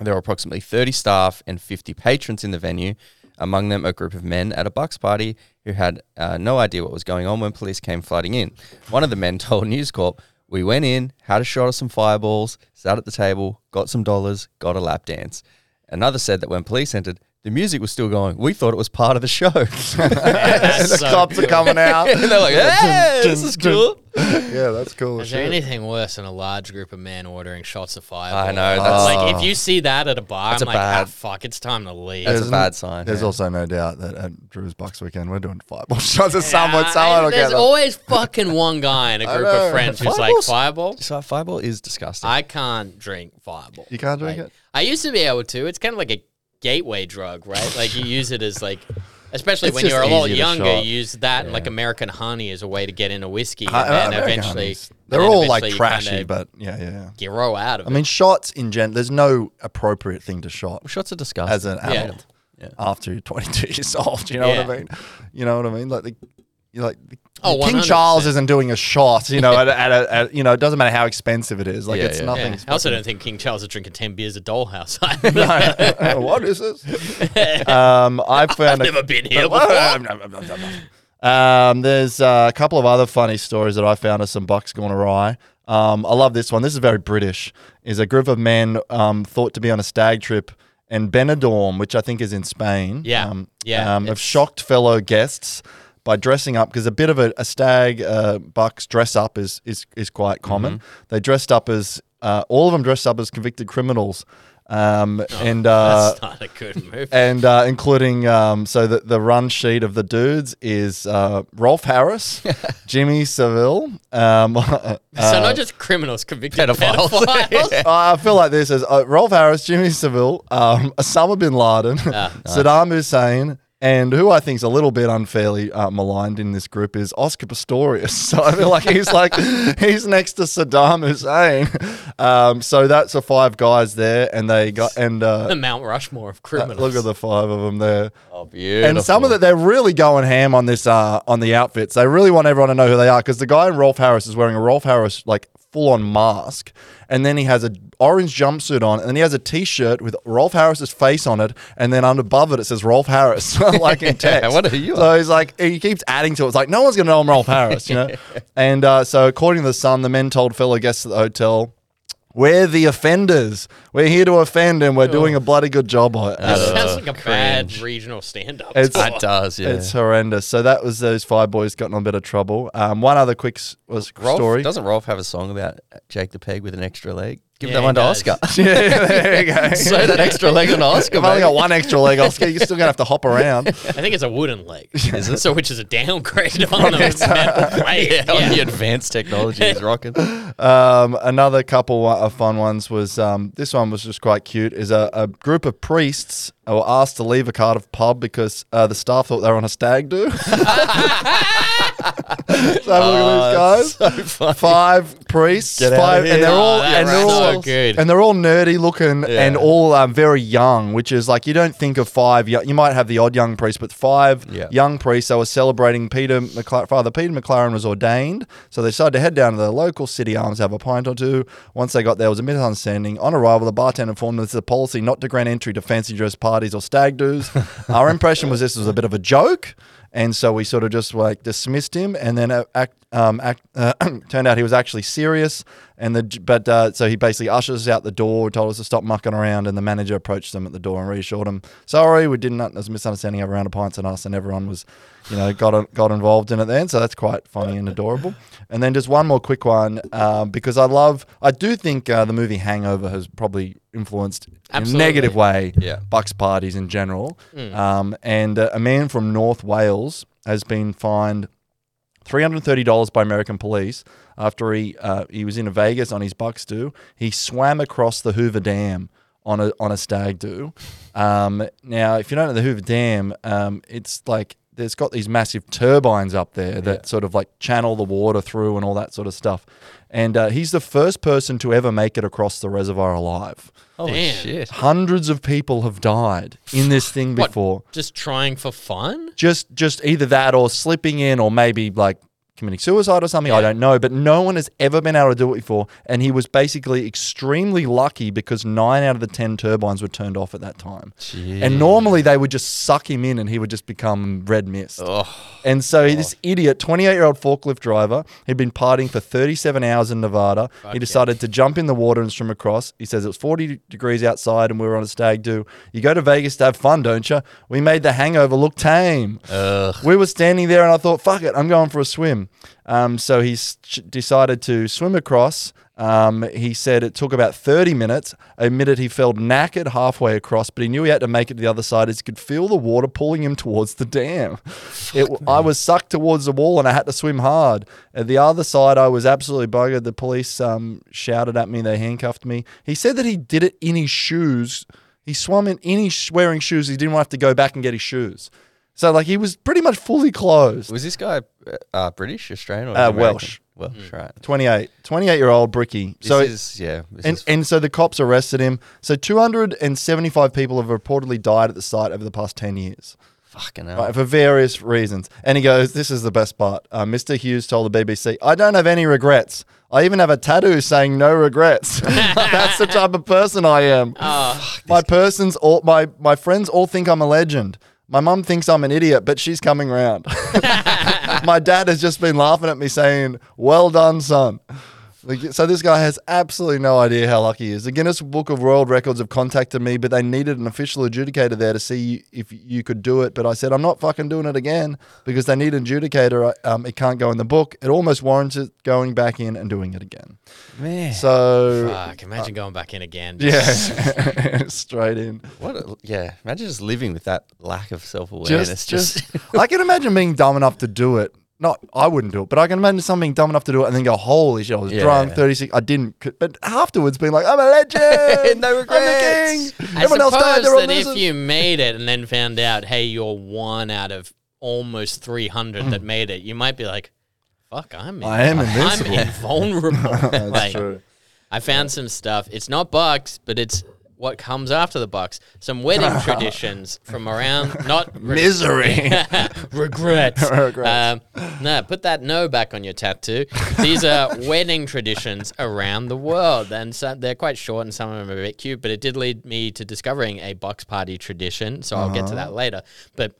There were approximately 30 staff and 50 patrons in the venue, among them a group of men at a Bucks party who had uh, no idea what was going on when police came flooding in. One of the men told News Corp, We went in, had a shot of some fireballs, sat at the table, got some dollars, got a lap dance. Another said that when police entered, the music was still going. We thought it was part of the show. That's the so cops are coming out. and they're like, hey, this is cool. yeah, that's cool. as Is there shit. anything worse than a large group of men ordering shots of fireball? I know, that's- like Oh. if you see that at a bar, That's I'm a like, ah, bad- fuck, it's time to leave. That's a bad sign. There's yeah. also no doubt that at Drew's Bucks weekend we're doing fireball shots at Yeah, someone. and Someone there's always fucking one guy in a group of friends who's like fireball. So fireball is disgusting. I can't drink fireball. You can't drink Like, it. I used to be able to. It's kind of like a gateway drug, right? Like you use it as like, especially It's when you're a just lot younger, shot. you use that Yeah. like American honey as a way to get into whiskey, Uh, and then American eventually honeys. they're then all like eventually you trashy, but yeah, yeah. yeah. grow out of I it. mean, shots in gen. There's no appropriate thing to shot Shots are disgusting. as an adult Yeah. after you're 22 years old. You know what I mean? You know what I mean? Like the, you like Oh, King 100%. Charles isn't doing a shot. You know, at, a, at, a, at you know, it doesn't matter how expensive it is. Like Yeah, it's yeah. nothing. Yeah. I also don't think King Charles is drinking ten beers at Dollhouse. no. what is this? Um, I found a, Never been here before. Um, there's uh, a couple of other funny stories that I found of some bucks gone awry. Um, I love this one. This is very British. Is a group of men um, thought to be on a stag trip in Benidorm, which I think is in Spain. Yeah. um, Yeah, um, have shocked fellow guests by dressing up because a bit of a, a stag uh, bucks dress up is is is quite common. They dressed up as uh, all of them dressed up as convicted criminals. Um, and uh, That's not a good move. and uh, including um, so the the run sheet of the dudes is uh, Rolf Harris, Jimmy Savile. Um, uh, so not just criminals convicted Pedophiles. pedophiles. I feel like this is uh, Rolf Harris, Jimmy Savile, um, Osama bin Laden, Ah. Saddam Hussein. And who I think is a little bit unfairly uh, maligned in this group is Oscar Pistorius. So I feel like he's like he's next to Saddam Hussein. Um, so that's the five guys there, and they got and uh, the Mount Rushmore of criminals. look at the five of them there. oh, beautiful. And some of it, they're really going ham on this, uh, on the outfits. They really want everyone to know who they are because the guy in Rolf Harris is wearing a Rolf Harris like full on mask, and then he has a orange jumpsuit on, and then he has a t-shirt with Rolf Harris's face on it, and then under above it it says Rolf Harris, like in text. What are you So he's like, he keeps adding to it. It's like no one's gonna know I'm Rolf Harris, you know. and uh, so according to the Sun, the men told fellow guests at the hotel. We're the offenders. We're here to offend, and we're doing a bloody good job on it. That sounds like a bad regional stand-up. It's- tour. That does, yeah. It's horrendous. So that was those five boys got in a bit of trouble. Um, one other quick s- was Rolf, story. Doesn't Rolf have a song about Jake the Peg with an extra leg? Give Yeah, that one to does. Oscar. yeah, there you go. Sew that extra leg on Oscar. I've only got one extra leg. Oscar. You're still gonna have to hop around. I think it's a wooden leg. Is it? So which is a downgrade on the metal plate. Yeah, Yeah. the advanced technology is rocking. Um, another couple of fun ones was um, this one was just quite cute. Is a, a group of priests were asked to leave a Cardiff pub because uh, the staff thought they were on a stag do. so have a look at these guys. So funny. Five priests, Get five, here. and they're Oh, all that and they're all so good. and they're all nerdy looking and all um, very young, which is like you don't think of five. yo- You might have the odd young priest, but five Yeah. young priests. They were celebrating Peter McLaren. Father Peter McLaren was ordained, so they decided to head down to the local city arms, have a pint or two. Once they got there, it was a misunderstanding. On arrival, the bartender informed them is a policy not to grant entry to fancy dress parties or stag do's. Our impression was this was a bit of a joke. And so we sort of just like dismissed him, and then uh, act, um, act, uh, turned out he was actually serious. And the but uh, so he basically ushered us out the door, told us to stop mucking around, and the manager approached them at the door and reassured them, "Sorry, we didn't. There's a misunderstanding of a round of pints and us, and everyone was, you know, got got involved in it then. So that's quite funny and adorable. And then just one more quick one um, because I love, I do think uh, the movie Hangover has probably influenced in a negative way Yeah. Bucks parties in general. Um, and uh, a man from North Wales has been fined $330 by American police after he uh, he was in Vegas on his Bucks do. He swam across the Hoover Dam on a on a stag do. Um, now, if you don't know the Hoover Dam, um, it's like there's got these massive turbines up there that sort of like channel the water through and all that sort of stuff. And uh, he's the first person to ever make it across the reservoir alive. Holy Damn. shit. Hundreds of people have died in this thing What? before. Just trying for fun? Just just either that or slipping in or maybe like committing suicide or something. I don't know, but no one has ever been able to do it before. And he was basically extremely lucky because nine out of the 10 turbines were turned off at that time. And normally they would just suck him in and he would just become red mist. Oh, And so this idiot, 28 year old forklift driver, he'd been partying for 37 hours in Nevada. he decided to jump in the water and swim across. He says it was 40 degrees outside and we were on a stag do. You go to Vegas to have fun, don't you? We made the hangover look tame. We were standing there and I thought, fuck it, I'm going for a swim. Um, so he ch- decided to swim across. Um, he said it took about 30 minutes. Admitted he felt knackered halfway across, but he knew he had to make it to the other side as he could feel the water pulling him towards the dam. It, I was sucked towards the wall and I had to swim hard. At the other side, I was absolutely buggered. The police um, shouted at me, they handcuffed me. He said that he did it in his shoes. He swam in, his sh- wearing shoes. He didn't have to go back and get his shoes. So, like, he was pretty much fully closed. Was this guy uh, uh, British, Australian, or Uh, American? Welsh. Welsh, right. 28, 28 year old Bricky. This So, is yeah. This and, is and so the cops arrested him. So 275 people have reportedly died at the site over the past 10 years. fucking hell. Right, for various reasons. And he goes, This is the best part. Uh, Mr. Hughes told the BBC, I don't have any regrets. I even have a tattoo saying no regrets. That's the type of person I am. oh my persons all my my friends all think I'm a legend. My mum thinks I'm an idiot, but she's coming round. my dad has just been laughing at me saying, "Well done, son." So this guy has absolutely no idea how lucky he is. The Guinness Book of World Records have contacted me, but they needed an official adjudicator there to see if you could do it. But I said I'm not fucking doing it again because they need an adjudicator. Um, it can't go in the book. It almost warrants it going back in and doing it again. Man, So fuck! Imagine going back in again. Just- yeah, straight in. what? A, yeah, imagine just living with that lack of self awareness. just, just I can imagine being dumb enough to do it. Not, I wouldn't do it, but I can imagine something dumb enough to do it and then go, "Holy shit, I was Yeah. drunk, thirty six, I didn't." c- But afterwards, being like, "I'm a legend, No I'm the regrets." king." I Everyone else died, suppose they're all that if losers." you made it and then found out, hey, you're one out of almost 300 that mm. made it, you might be like, fuck, I'm. I am I'm invulnerable. That's like, true. I found some stuff. It's not bucks, but it's what comes after the bucks. Some wedding traditions from around, not Misery. regrets. Regrets. Um, no, put that no back on your tattoo. These are wedding traditions around the world, and so they're quite short, and some of them are a bit cute. But it did lead me to discovering a box party tradition, so I'll get to that later. But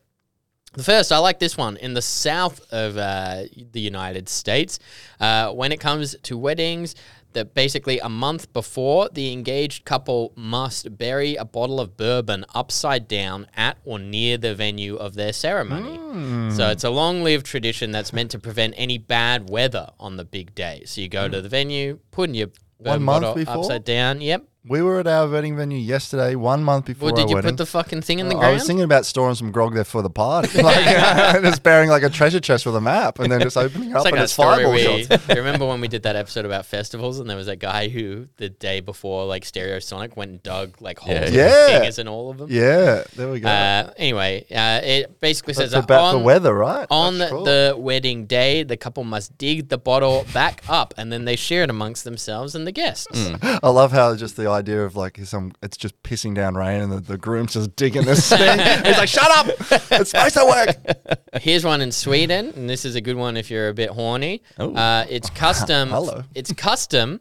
the first, I like this one in the south of uh, the United States. Uh, when it comes to weddings, that basically a month before the engaged couple must bury a bottle of bourbon upside down at or near the venue of their ceremony. Hmm. So it's a long-lived tradition that's meant to prevent any bad weather on the big day. So you go to the venue, put in your bourbon month bottle before? upside down. Yep. We were at our wedding venue yesterday, one month before Well, did you wedding. put the fucking thing in the I ground? was thinking about storing some grog there for the party, like just bearing like a treasure chest with a map, and then just opening it It's up like and it's story fireball we shots. remember when we did that episode about festivals and there was that guy who the day before like Stereosonic went and dug like holes Yeah. in Yeah. fingers and all of them. Yeah, there we go. Uh, anyway, uh, it basically That's says about the on, weather, right? on That's cool. the wedding day, the couple must dig the bottle back up and then they share it amongst themselves and the guests. Mm. I love how just the idea of like some it's just pissing down rain and the, the groom's just digging this thing. He's like, "Shut up! It's supposed to work." Here's one in Sweden, and this is a good one if you're a bit horny. Uh, it's custom. Hello. It's custom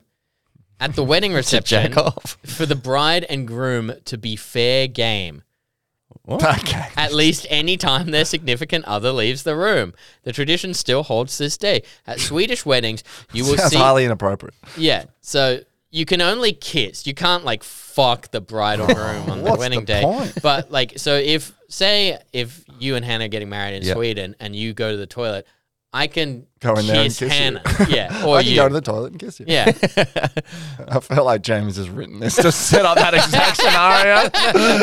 at the wedding reception off. for the bride and groom to be fair game. okay. At least any time their significant other leaves the room. The tradition still holds this day. At Swedish weddings, you will Sounds see. highly inappropriate. Yeah, so you can only kiss. You can't like fuck the bride or groom on the What's wedding the day. point? But like, so if say if you and Hannah are getting married in Yeah. Sweden and you go to the toilet, I can Go in there and kiss kiss you. Yeah, or I can you. go to the toilet and kiss you. yeah, I feel like James has written this to set up that exact scenario.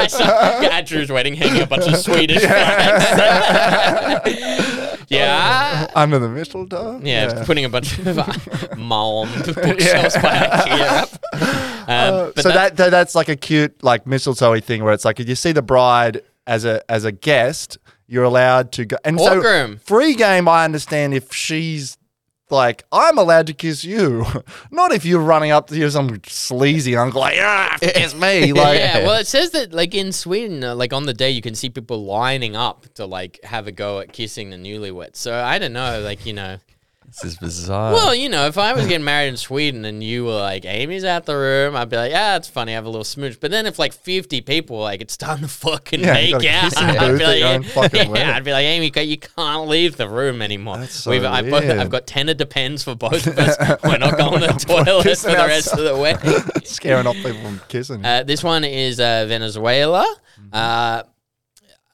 I saw at Drew's wedding hanging a bunch of Swedish flags. yeah. Under the mistletoe. Yeah, putting a bunch of uh, Malm bookshelves by IKEA. Um, Uh, so that- that, that that's like a cute like mistletoe thing where it's like if you see the bride as a as a guest, you're allowed to go and so free game. I understand if she's like I'm allowed to kiss you, not if you're running up to you some sleazy uncle like ah kiss me like yeah, well, it says that like in Sweden, uh, like on the day, you can see people lining up to like have a go at kissing the newlyweds. So I don't know, like you know, This is bizarre. Well, you know, if I was getting married in Sweden and you were like, Amy's out the room, I'd be like, yeah, it's funny, I have a little smooch. But then if like 50 people were like, it's time to fucking Yeah, you make out, I'd booth be at like, your own fucking yeah, wedding. I'd be like, Amy, you can't leave the room anymore. That's so We've, I've, got, weird. I've got 10 depends for both of us. We're not going to the toilet for Kissing the rest of the wedding. Scaring off people from kissing. Uh, this one is uh, Venezuela. Uh,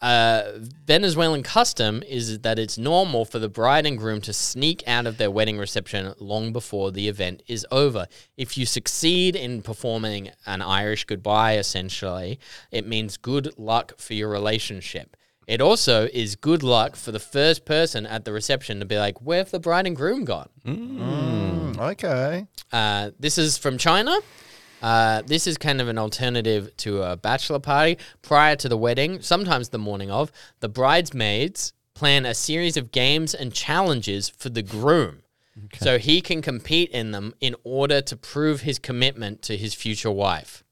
uh, Venezuelan custom is that it's normal for the bride and groom to sneak out of their wedding reception long before the event is over. If you succeed in performing an Irish goodbye, essentially, it means good luck for your relationship. It also is good luck for the first person at the reception to be like, "Where've the bride and groom gone?" Mm, okay. Uh, this is from China. Uh, this is kind of an alternative to a bachelor party. Prior to the wedding, sometimes the morning of, the bridesmaids plan a series of games and challenges for the groom. So he can compete in them in order to prove his commitment to his future wife.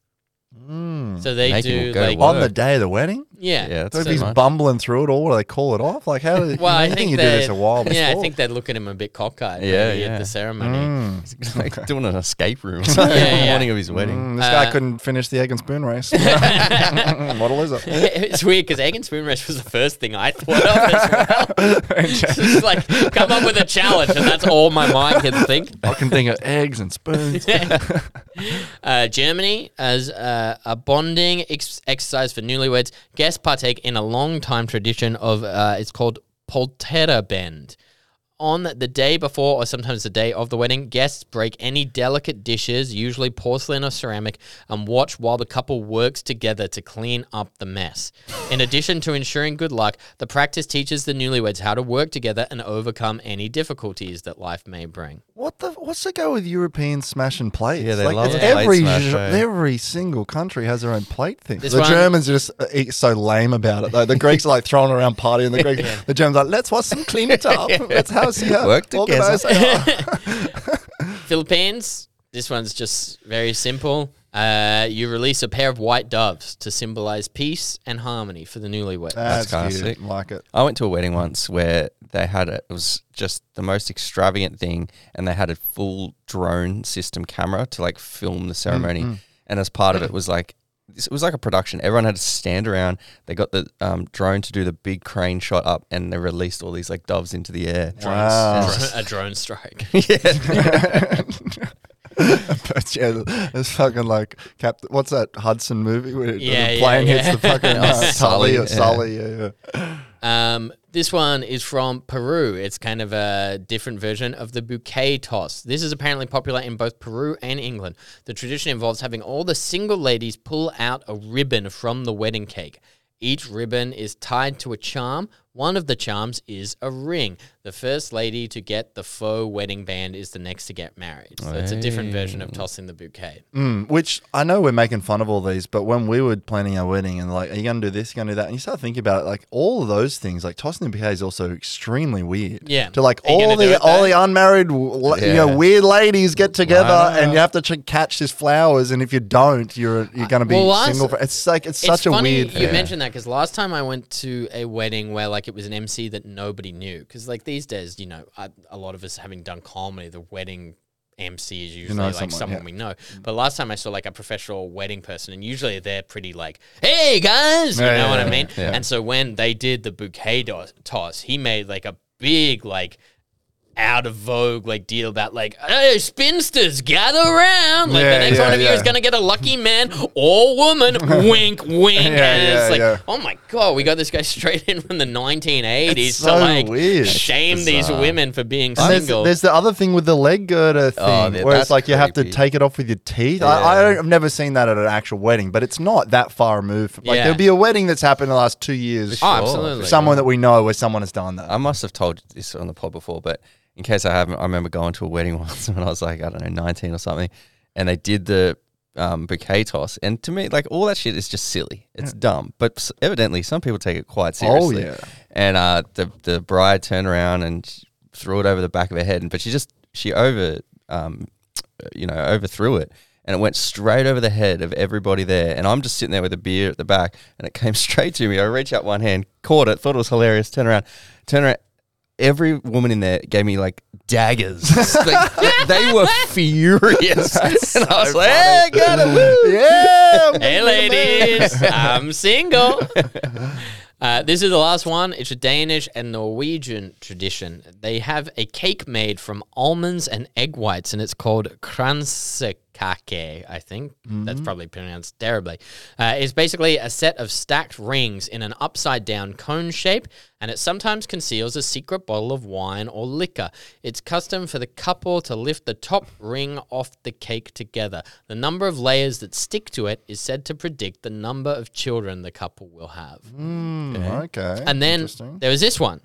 So they Make do like. On the day of the wedding? Yeah. Yeah, So if he's much. bumbling through it all, do they call it off? Like, how do well, I think you they do this a while before? Yeah, I think they'd look at him a bit cockeyed. Yeah, yeah. At the ceremony. Mm. like doing an escape room Yeah, the yeah. morning of his wedding. Mm, this guy Uh, couldn't finish the egg and spoon race. Model is it? it's weird because egg and spoon race was the first thing I thought of as well. It's like come up with a challenge, and that's all my mind can think. I can think of eggs and spoons. Uh, Germany, as uh, a bonding ex- exercise for newlyweds, guests partake in a long time tradition of uh, it's called Polterabend. On the day before, or sometimes the day of the wedding, guests break any delicate dishes, usually porcelain or ceramic, and watch while the couple works together to clean up the mess. In addition to ensuring good luck, the practice teaches the newlyweds how to work together and overcome any difficulties that life may bring. What the? What's the go with Europeans smashing plates? Yeah, they like, love it's the plate every smash, ge- eh? every single country has their own plate thing. This the one- Germans are just uh, so lame about it. Though. The Greeks are like throwing around partying. The Greeks, the Germans are like, let's watch some clean it up. Let's how see how Work together. organised. Philippines. This one's just very simple. Uh, you release a pair of white doves to symbolize peace and harmony for the newlywed. That's, kinda cute. Like it. I went to a wedding once where they had it. It was just the most extravagant thing, and they had a full drone system camera to like film the ceremony. And as part of it was like it was like a production. Everyone had to stand around. They got the um, drone to do the big crane shot up, and they released all these like doves into the air. Wow. a drone strike. yeah, but yeah, it's fucking like Cap. What's that Hudson movie where Yeah, the yeah, plane yeah. hits the fucking uh, Sully, Sully or yeah. Sully? Yeah, yeah. Um, this one is from Peru. It's kind of a different version of the bouquet toss. This is apparently popular in both Peru and England. The tradition involves having all the single ladies pull out a ribbon from the wedding cake. Each ribbon is tied to a charm. One of the charms is a ring. The first lady to get the faux wedding band is the next to get married. So it's a different version of tossing the bouquet. Mm, which I know we're making fun of all these, but when we were planning our wedding and like, are you going to do this? You going to do that? And you start thinking about it, like all of those things, like tossing the bouquet is also extremely weird. Yeah. To like Are you all gonna do the it, all the unmarried, w- you know, Yeah. weird ladies get together, Wow. and you have to ch- catch these flowers, and if you don't, you're you're going to be Well, last- single. For, it's like it's, It's such a funny weird. you thing. mentioned that because last time I went to a wedding where like it was an MC that nobody knew. Because like these days you know I, a lot of us having done comedy the wedding MC is usually like someone, someone yeah. we know. But last time I saw like a professional wedding person and usually they're pretty like hey guys! You Yeah, know yeah, what I mean? and so when they did the bouquet toss he made like a big like out of vogue like deal about like hey spinsters gather around like Yeah, the next yeah, one of you is gonna get a lucky man or woman wink wink Yeah, and it's like yeah. oh my god we got this guy straight in from the 1980s It's to like weird. shame It's these women for being And there's, single there's the other thing with the leg girder oh, thing, Oh, yeah, where it's like you have to take it off with your teeth. I, I don't, I've never seen that at an actual wedding, but it's not that far removed. Like Yeah. there'll be a wedding that's happened in the last two years. oh sure. absolutely Someone that we know where someone has done that. I must have told this on the pod before, but in case I haven't, I remember going to a wedding once when I was like, I don't know, 19 or something, and they did the um, bouquet toss. And to me, like, all that shit is just silly. It's dumb. But s- evidently, some people take it quite seriously. Oh, yeah. And uh, the, the bride turned around and threw it over the back of her head. But she just, she over, um, you know, overthrew it. And it went straight over the head of everybody there. And I'm just sitting there with a beer at the back, and it came straight to me. I reached out one hand, caught it, thought it was hilarious, turned around, turned around, every woman in there gave me like daggers. Like, they were furious, and I was so like, "Hey, got it, woo!" Yeah. Hey, ladies, I'm single. Uh, this is the last one. It's a Danish and Norwegian tradition. They have a cake made from almonds and egg whites, and it's called kransekake, I think. That's probably pronounced terribly. Uh, it's basically a set of stacked rings in an upside down cone shape, and it sometimes conceals a secret bottle of wine or liquor. It's custom for the couple to lift the top ring off the cake together. The number of layers that stick to it is said to predict the number of children the couple will have. Mm, okay. And then there was this one.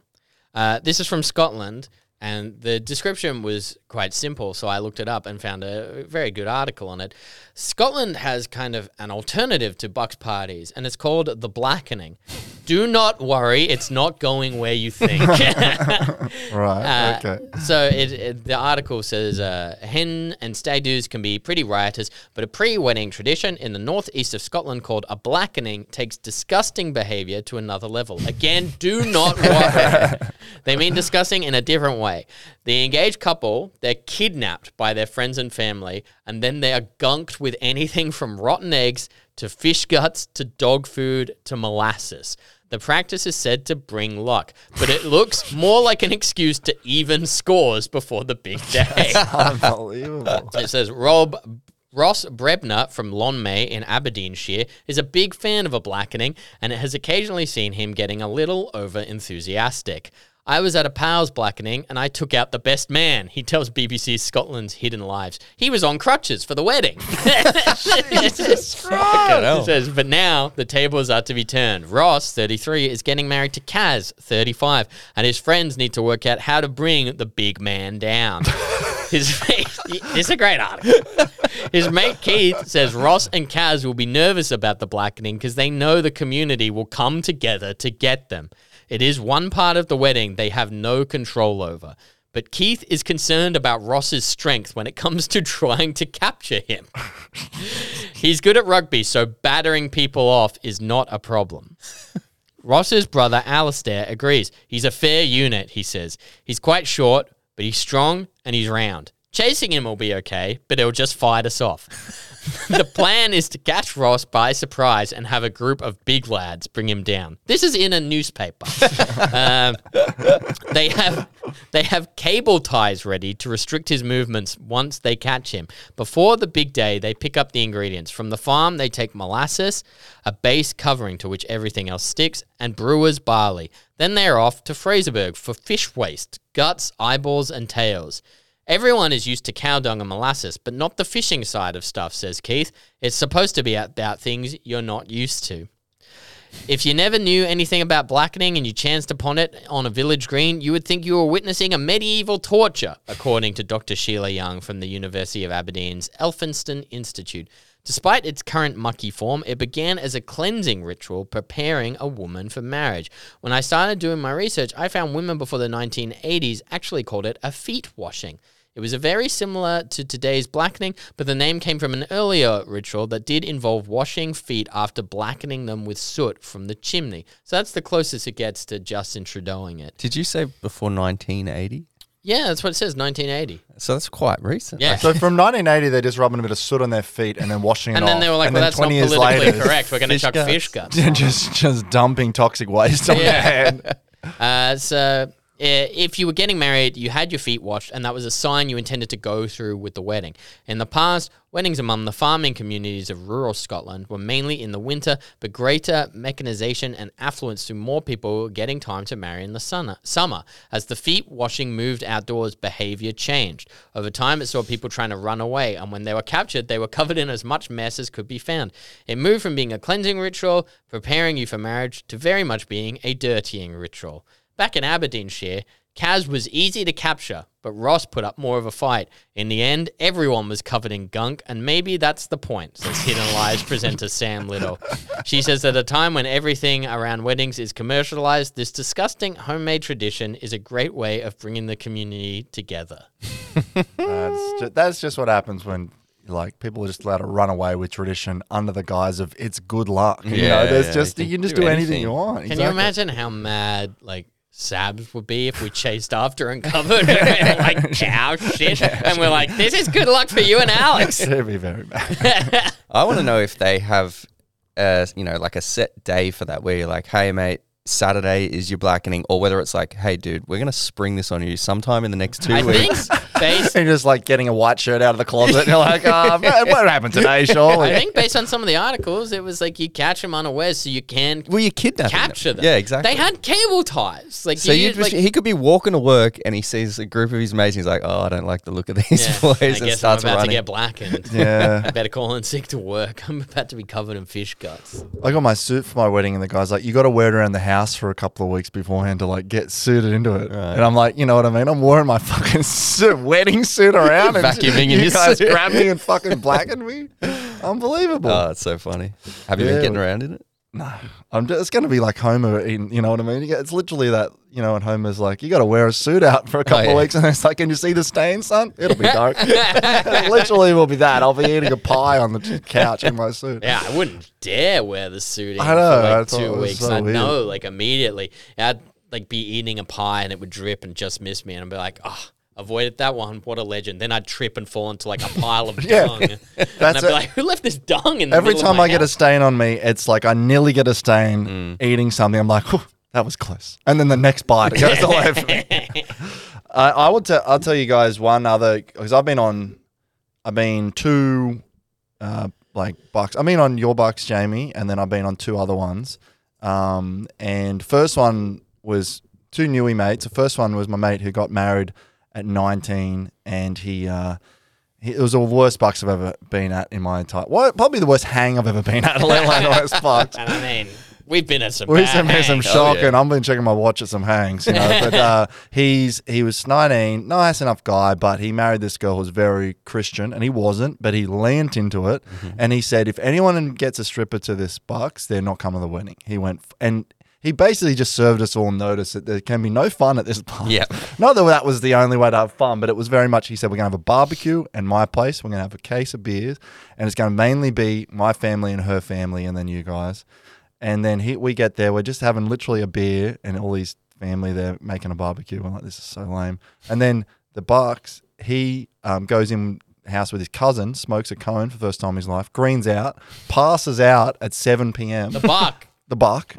Uh, this is from Scotland, and the description was quite simple. So I looked it up and found a very good article on it. Scotland has kind of an alternative to Bucks parties, and it's called the blackening. Do not worry, it's not going where you think. Right. Uh, okay. So it, it, the article says uh, hen and stag do's can be pretty riotous, but a pre-wedding tradition in the northeast of Scotland called a blackening takes disgusting behaviour to another level. Again, do not worry. they mean disgusting in a different way. The engaged couple they're kidnapped by their friends and family, and then they are gunked with anything from rotten eggs to fish guts to dog food to molasses. The practice is said to bring luck, but it looks more like an excuse to even scores before the big day. Unbelievable. It says Rob Ross Brebner from Lonmay in Aberdeenshire is a big fan of a blackening, and it has occasionally seen him getting a little over enthusiastic. I was at a pal's blackening and I took out the best man. He tells BBC Scotland's Hidden Lives. He was on crutches for the wedding. Jesus hell. It says, but now the tables are to be turned. Ross, 33, is getting married to Kaz, 35, and his friends need to work out how to bring the big man down. His mate, it's a great article. His mate Keith says Ross and Kaz will be nervous about the blackening because they know the community will come together to get them. It is one part of the wedding they have no control over. But Keith is concerned about Ross's strength when it comes to trying to capture him. He's good at rugby, so battering people off is not a problem. Ross's brother Alistair agrees. He's a fair unit, he says. He's quite short, but he's strong and he's round. Chasing him will be okay, but it'll just fight us off. the plan is to catch Ross by surprise and have a group of big lads bring him down. This is in a newspaper. um, they have they have cable ties ready to restrict his movements once they catch him. Before the big day, they pick up the ingredients from the farm. They take molasses, a base covering to which everything else sticks, and brewer's barley. Then they are off to Fraserburgh for fish waste, guts, eyeballs, and tails. Everyone is used to cow dung and molasses, but not the fishing side of stuff, says Keith. It's supposed to be about things you're not used to. If you never knew anything about blackening and you chanced upon it on a village green, you would think you were witnessing a medieval torture, according to Dr. Sheila Young from the University of Aberdeen's Elphinstone Institute. Despite its current mucky form, it began as a cleansing ritual preparing a woman for marriage. When I started doing my research, I found women before the 1980s actually called it a feet washing. It was a very similar to today's blackening, but the name came from an earlier ritual that did involve washing feet after blackening them with soot from the chimney. So that's the closest it gets to Justin Trudeauing it. Did you say before 1980? Yeah, that's what it says, 1980. So that's quite recent. Yeah. So from 1980, they're just rubbing a bit of soot on their feet and then washing it and then off. they were like, And well, that's not politically later, correct. We're going to chuck guts. fish guts. just just dumping toxic waste on Yeah. their head. Uh, so Eh, if you were getting married, you had your feet washed, and that was a sign you intended to go through with the wedding. In the past, weddings among the farming communities of rural Scotland were mainly in the winter, but greater mechanization and affluence to more people getting time to marry in the summer. Summer, as the feet washing moved outdoors, behavior changed. Over time, it saw people trying to run away, and when they were captured, they were covered in as much mess as could be found. It moved from being a cleansing ritual, preparing you for marriage, to very much being a dirtying ritual. Back in Aberdeenshire, Kaz was easy to capture, but Ross put up more of a fight. In the end, everyone was covered in gunk, and maybe that's the point, says Hidden Lives presenter Sam Little. She says at a time when everything around weddings is commercialized, this disgusting homemade tradition is a great way of bringing the community together. That's just, that's just what happens when like people are just allowed to run away with tradition under the guise of it's good luck. You know, there's yeah, just you you can can just do do anything anything. you want. Can you imagine how mad like Sabs would be if we chased after and covered her like cow shit. And we're like, this is good luck for you and Alex. It'd be very bad. I want to know if they have, uh, you know, like a set day for that where you're like, hey, mate, Saturday is your blackening, or whether it's like, hey, dude, we're gonna spring this on you sometime in the next two I think weeks. Based and just like getting a white shirt out of the closet, and you're like, oh, man, what happened today, surely? I think based on some of the articles, it was like you catch them unawares so you can Well, you kidnapping capture them. Yeah, exactly. They had cable ties. Like So you, like, he could be walking to work and he sees a group of his mates. And he's like, "Oh, I don't like the look of these yeah, boys," I and guess I'm starts about running. to get blackened. Yeah. I better call in sick to work. I'm about to be covered in fish guts. I got my suit for my wedding, and the guy's like, "You got to wear it around the house for a couple of weeks beforehand to like get suited into it." Right. And I'm like, you know what I mean? I'm wearing my fucking suit, wedding suit around, and Vacuuming in you your guys suit. grab me and fucking blacken me. Unbelievable. oh, it's so funny. Have you Yeah. been getting around in it? no, I'm just, it's going to be like Homer. In, you know what I mean? You get- It's literally that. You know, and Homer's like, "You got to wear a suit out for a oh, couple yeah. of weeks," and it's like, "Can you see the stain, son? It'll be dark." it literally will be that. I'll be eating a pie on the couch in my suit. Yeah, I wouldn't dare wear the suit in I know, for I like it two was weeks. so I'd weird. know like immediately. I'd like be eating a pie and it would drip and just miss me, and I'd be like, oh. Avoided that one. What a legend. Then I'd trip and fall into like a pile of Yeah. dung. and That's I'd be it. like, who left this dung in the Every middle of time my I get a stain on me, it's like I nearly get a stain eating something. I'm like, "Whew, that was close. And then the next bite it goes all over me. I, I will tell. I'll tell you guys one other because I've been on. I've been two, uh, like bucks. I mean on your bucks, Jamie, and then I've been on two other ones. Um, and first one was two newie mates. The first one was my mate who got married at 19, and he. Uh, he, it was the worst bucks I've ever been at in my entire. Well, probably the worst hang I've ever been at, let alone the worst bucks. And I mean, we've been at some We've bad been some hangs. shocking. yeah. I've been checking my watch at some hangs, you know. but uh, he's he was nineteen, nice enough guy, but he married this girl who was very Christian, and he wasn't, but he leant into it, and he said, if anyone gets a stripper to this bucks, they're not coming to the wedding. He went and. He basically just served us all notice that there can be no fun at this party. Yeah. Not that that was the only way to have fun, but it was very much. He said, "We're going to have a barbecue in my place. We're going to have a case of beers, and it's going to mainly be my family and her family, and then you guys." And then he, we get there, we're just having literally a beer, and all these family there making a barbecue. We're like, "This is so lame." And then the Bucks, he um, goes in house with his cousin, smokes a cone for the first time in his life, greens out, passes out at seven p.m. The buck. the buck.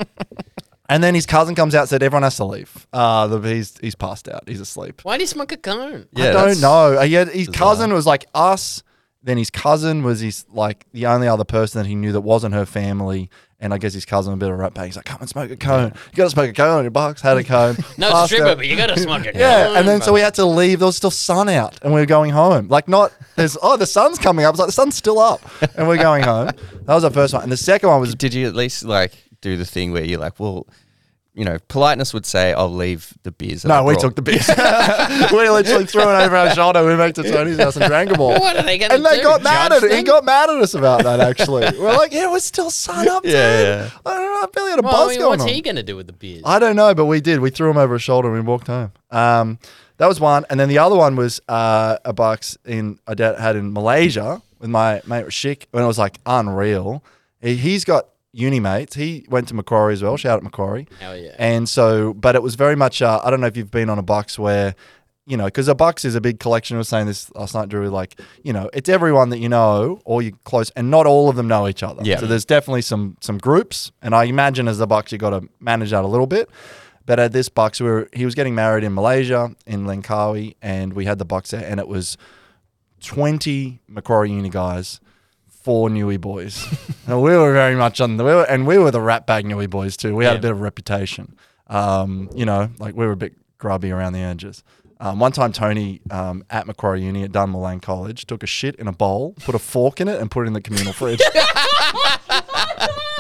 And then his cousin comes out, said everyone has to leave. Uh, the, he's he's passed out. He's asleep. Why do you smoke a cone? I don't that's- know. Uh, yeah, his bizarre. cousin was like us. Then his cousin was his like the only other person that he knew that wasn't her family. And I guess his cousin was a bit of a rat bag. He's like, come and smoke a cone. You got to smoke a cone on your box. Had a cone. No, passed stripper, out. but you gotta smoke a Yeah, cone, and then so we had to leave. There was still sun out, and we were going home. Like not there's oh the sun's coming up. It's like the sun's still up, and we're going home. That was our first one, and the second one was Did you at least like do the thing where you're like, well, you know, politeness would say, "I'll leave the beers." no, we took the beers. we literally threw it over our shoulder. We went to Tony's house and drank them all. What are they gonna and they do, got mad judge at it. He got mad at us about that. Actually, we're like, yeah, we're still sun up. Yeah, dude. yeah. I don't know. I barely had a Well, buzz I mean, going what's on. he gonna do with the beers? I don't know, but we did. We threw him over his shoulder and we walked home. Um, that was one, and then the other one was uh, a box in I dad had in Malaysia with my mate Shik, when it was like unreal. He, he's got uni mates. He went to Macquarie as well. Shout out Macquarie. Hell yeah. And so, but it was very much. Uh, I don't know if you've been on a box where. You know, because a box is a big collection. I was saying this last night, Drew. Like, you know, it's everyone that you know, or you close, and not all of them know each other. Yeah. So there's definitely some some groups, and I imagine as the box you got to manage that a little bit. But at this box, we were he was getting married in Malaysia in Langkawi, and we had the bucks there, and it was twenty Macquarie Uni guys, four Newey boys, and we were very much on the we were, and we were the rat bag Newey boys too. We had Yeah. a bit of a reputation, um, you know, like we were a bit grubby around the edges. Um, one time, Tony um, at Macquarie Uni at Dunmore Lang College took a shit in a bowl, put a fork in it, and put it in the communal fridge.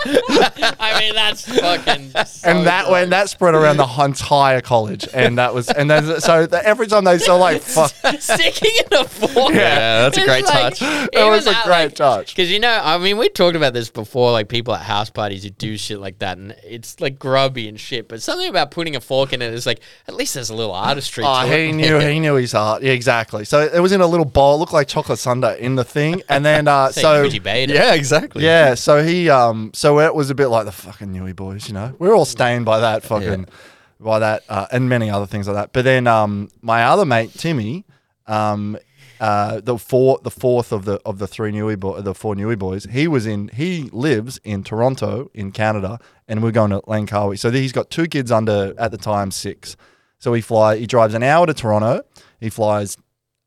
I mean, that's fucking. so and that good. went that spread around the entire college, and that was and then so the, every time they saw like fuck, sticking in a fork. Yeah, that's a great touch. it was a great touch. Because you know, I mean, we talked about this before, like people at house parties who do shit like that, and it's like grubby and shit. But something about putting a fork in it is like at least there's a little artistry. Oh, to he it. knew he knew his heart. Yeah, exactly. So it was in a little bowl, looked like chocolate sundae in the thing, and then uh, Say so Yeah, exactly. yeah, so he um, so it was a bit like the fucking Newey boys, you know. We are all stained by that fucking by that, uh, and many other things like that. But then um, my other mate Timmy, um, uh, the four, the fourth of the of the three Newey boy, the four Newey boys, he was in. He lives in Toronto in Canada, and we're going to Langkawi. So he's got two kids under at the time six. So he fly. He drives an hour to Toronto. He flies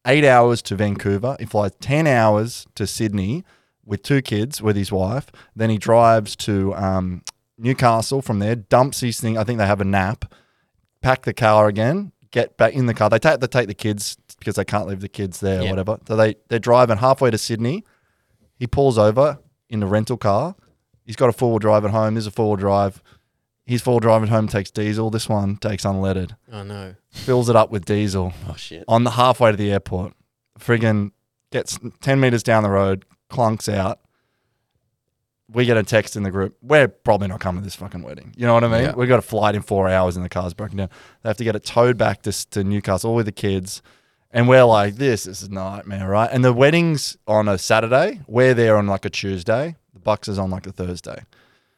eight hours to Vancouver. He flies ten hours to Sydney with two kids with his wife. Then he drives to um, Newcastle from there. Dumps his thing. I think they have a nap. Pack the car again. Get back in the car. They take they take the kids because they can't leave the kids there or whatever. So they they're driving halfway to Sydney. He pulls over in the rental car. He's got a four wheel drive at home. There's a four wheel drive. His four wheel drive at home takes diesel. This one takes unleaded. Oh no. Fills it up with diesel Oh shit. on the halfway to the airport. Friggin' gets 10 meters down the road, clunks out. We get a text in the group. We're probably not coming to this fucking wedding. You know what I mean? Yeah. We got a flight in four hours and the car's broken down. They have to get it towed back to, to Newcastle with the kids. And we're like, this is a nightmare, right? And the wedding's on a Saturday. We're there on like a Tuesday. The Bucks is on like a Thursday.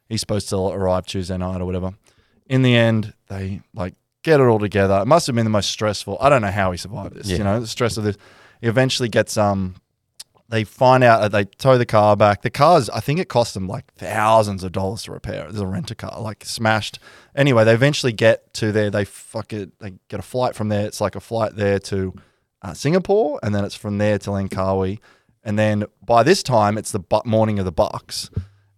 He's supposed to arrive Tuesday night or whatever. In the end, they like get it all together. It must have been the most stressful. I don't know how he survived this. Yeah. You know, the stress of this. He eventually gets um. They find out that they tow the car back. The car's, I think it cost them like thousands of dollars to repair. it. There's a rent a car, like smashed. Anyway, they eventually get to there. They fuck it. They get a flight from there. It's like a flight there to uh, Singapore, and then it's from there to Langkawi. And then by this time, it's the bu- morning of the Bucks,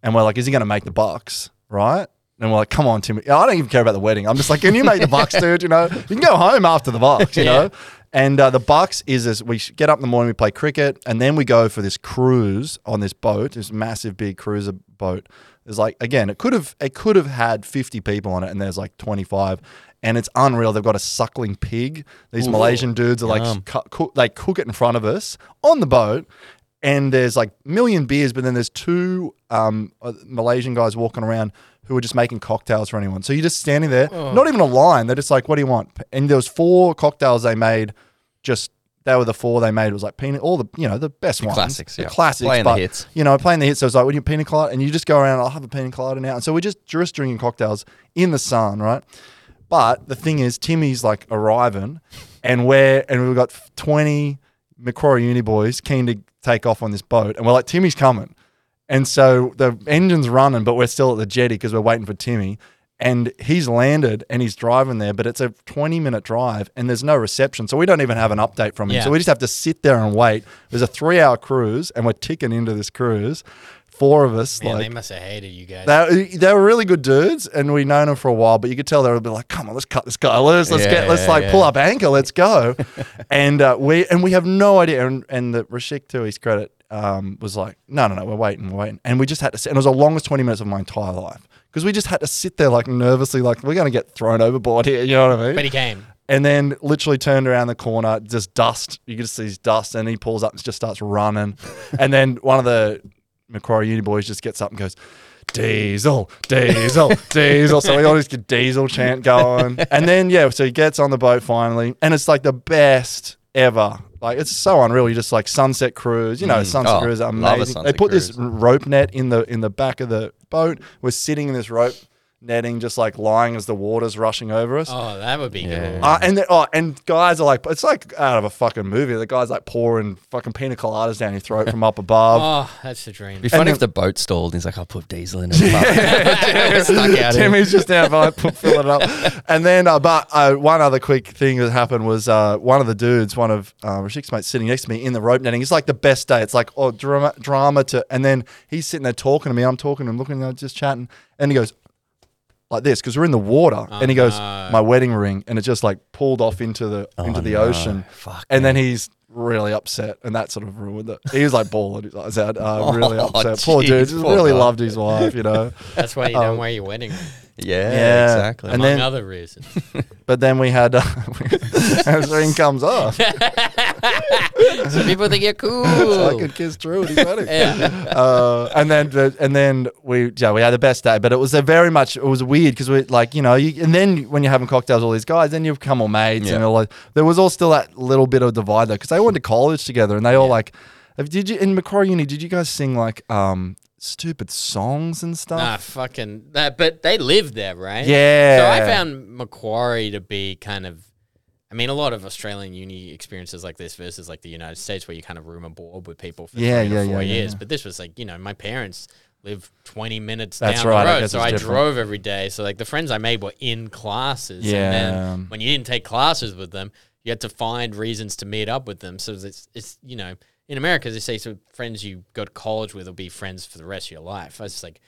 and we're like, "Is he going to make the Bucks?" Right? And we're like, "Come on, Timmy. I don't even care about the wedding. I'm just like, can you make the Bucks, dude? You know, you can go home after the Bucks. You Yeah. know." And uh, the Bucks is as we get up in the morning, we play cricket, and then we go for this cruise on this boat, this massive big cruiser boat. There's like again, it could have it could have had 50 people on it, and there's like 25, and it's unreal. They've got a suckling pig. These Malaysian dudes are like cu- cook, they cook it in front of us on the boat, and there's like million beers, but then there's two um, uh, Malaysian guys walking around who are just making cocktails for anyone. So you're just standing there, not even a line. They're just like, "What do you want?" And there was four cocktails they made. Just they were the four they made. It was like peanut, all the you know the best ones, classics, the yeah. classics, Playing the but, hits. You know, playing the hits. So it's like, "What do you pina colada?" And you just go around. I'll have a pina colada now. And so we're just just drinking cocktails in the sun, right? But the thing is, Timmy's like arriving, and we're and we've got twenty Macquarie Uni boys keen to take off on this boat, and we're like, Timmy's coming, and so the engine's running, but we're still at the jetty because we're waiting for Timmy. And he's landed and he's driving there, but it's a 20 minute drive and there's no reception. So we don't even have an update from him. Yeah. So we just have to sit there and wait. There's a three hour cruise and we're ticking into this cruise. Four of us, Man, like, they must have hated you guys. they, they were really good dudes, and we known them for a while. But you could tell they were like, "Come on, let's cut this guy loose. Let's Yeah, get, let's yeah, like yeah. pull up anchor. Let's go." and uh, we and we have no idea. And, and the Rashik, to his credit, um, was like, "No, no, no, we're waiting, we're waiting." And we just had to. Sit, and it was the longest twenty minutes of my entire life because we just had to sit there like nervously, like we're going to get thrown overboard here. You know what I mean? but he came. and then literally turned around the corner, just dust. You could just see his dust, and he pulls up and just starts running. and then one of the Macquarie Uni boys just gets up and goes, Diesel, Diesel, Diesel. So we just get Diesel chant going. And then, yeah, so he gets on the boat finally, and it's like the best ever. Like, it's so unreal. You just like sunset cruise, you know, Mm. sunset Oh, cruise, are love a amazing. They sunset put this rope net in the in the back of the boat. We're sitting in this rope netting, just like lying as the water's rushing over us. Oh, that would be Yeah. cool. Uh, and the, oh, and guys are like, it's like out of a fucking movie. The guys like pouring fucking pina coladas down your throat from up above. oh, that's the dream. It'd be funny then- if the boat stalled. and He's like, I'll put diesel in it. Stuck out. Timmy's just down by fill it up. And then, uh, but uh, one other quick thing that happened was uh, one of the dudes, one of uh, Rashik's mates, sitting next to me in the rope netting. It's like the best day. It's like oh drama, drama to, and then he's sitting there talking to me. I'm talking to him, looking at him, just chatting, and he goes like this because we're in the water, and he goes, no. "My wedding ring," and it just like pulled off into the into the no. ocean. Fuck, and then he's really upset, and that sort of ruined it. He was like bawling his eyes out, uh, really Oh, upset. Poor dude, just poor really guy. loved his wife, you know. That's why you don't wear your wedding ring, Yeah, Yeah. exactly. And among then- other reasons. But then we had uh, as ring comes off, so people think you're cool. so I could kiss Drew at his wedding. yeah. Uh, and then the, and then we yeah we had the best day, but it was a very much it was weird because we like you know you, and then when you're having cocktails with all these guys, then you become all mates and Yeah. all like there was all still that little bit of divide though because they went to college together and they all like. have- Did you in Macquarie Uni? Did you guys sing like um stupid songs and stuff. Nah, fucking that. But they live there, right? Yeah. So I found Macquarie to be kind of. I mean, a lot of Australian uni experiences like this versus like the United States, where you kind of room and board with people for Yeah, three yeah, or four yeah, years. But this was like, you know, my parents live 20 minutes That's down right, the road. So I different. drove every day. So like the friends I made were in classes. And Yeah. then when you didn't take classes with them, you had to find reasons to meet up with them. So it's, it's you know, in America, they say so friends you go to college with will be friends for the rest of your life. I was just like,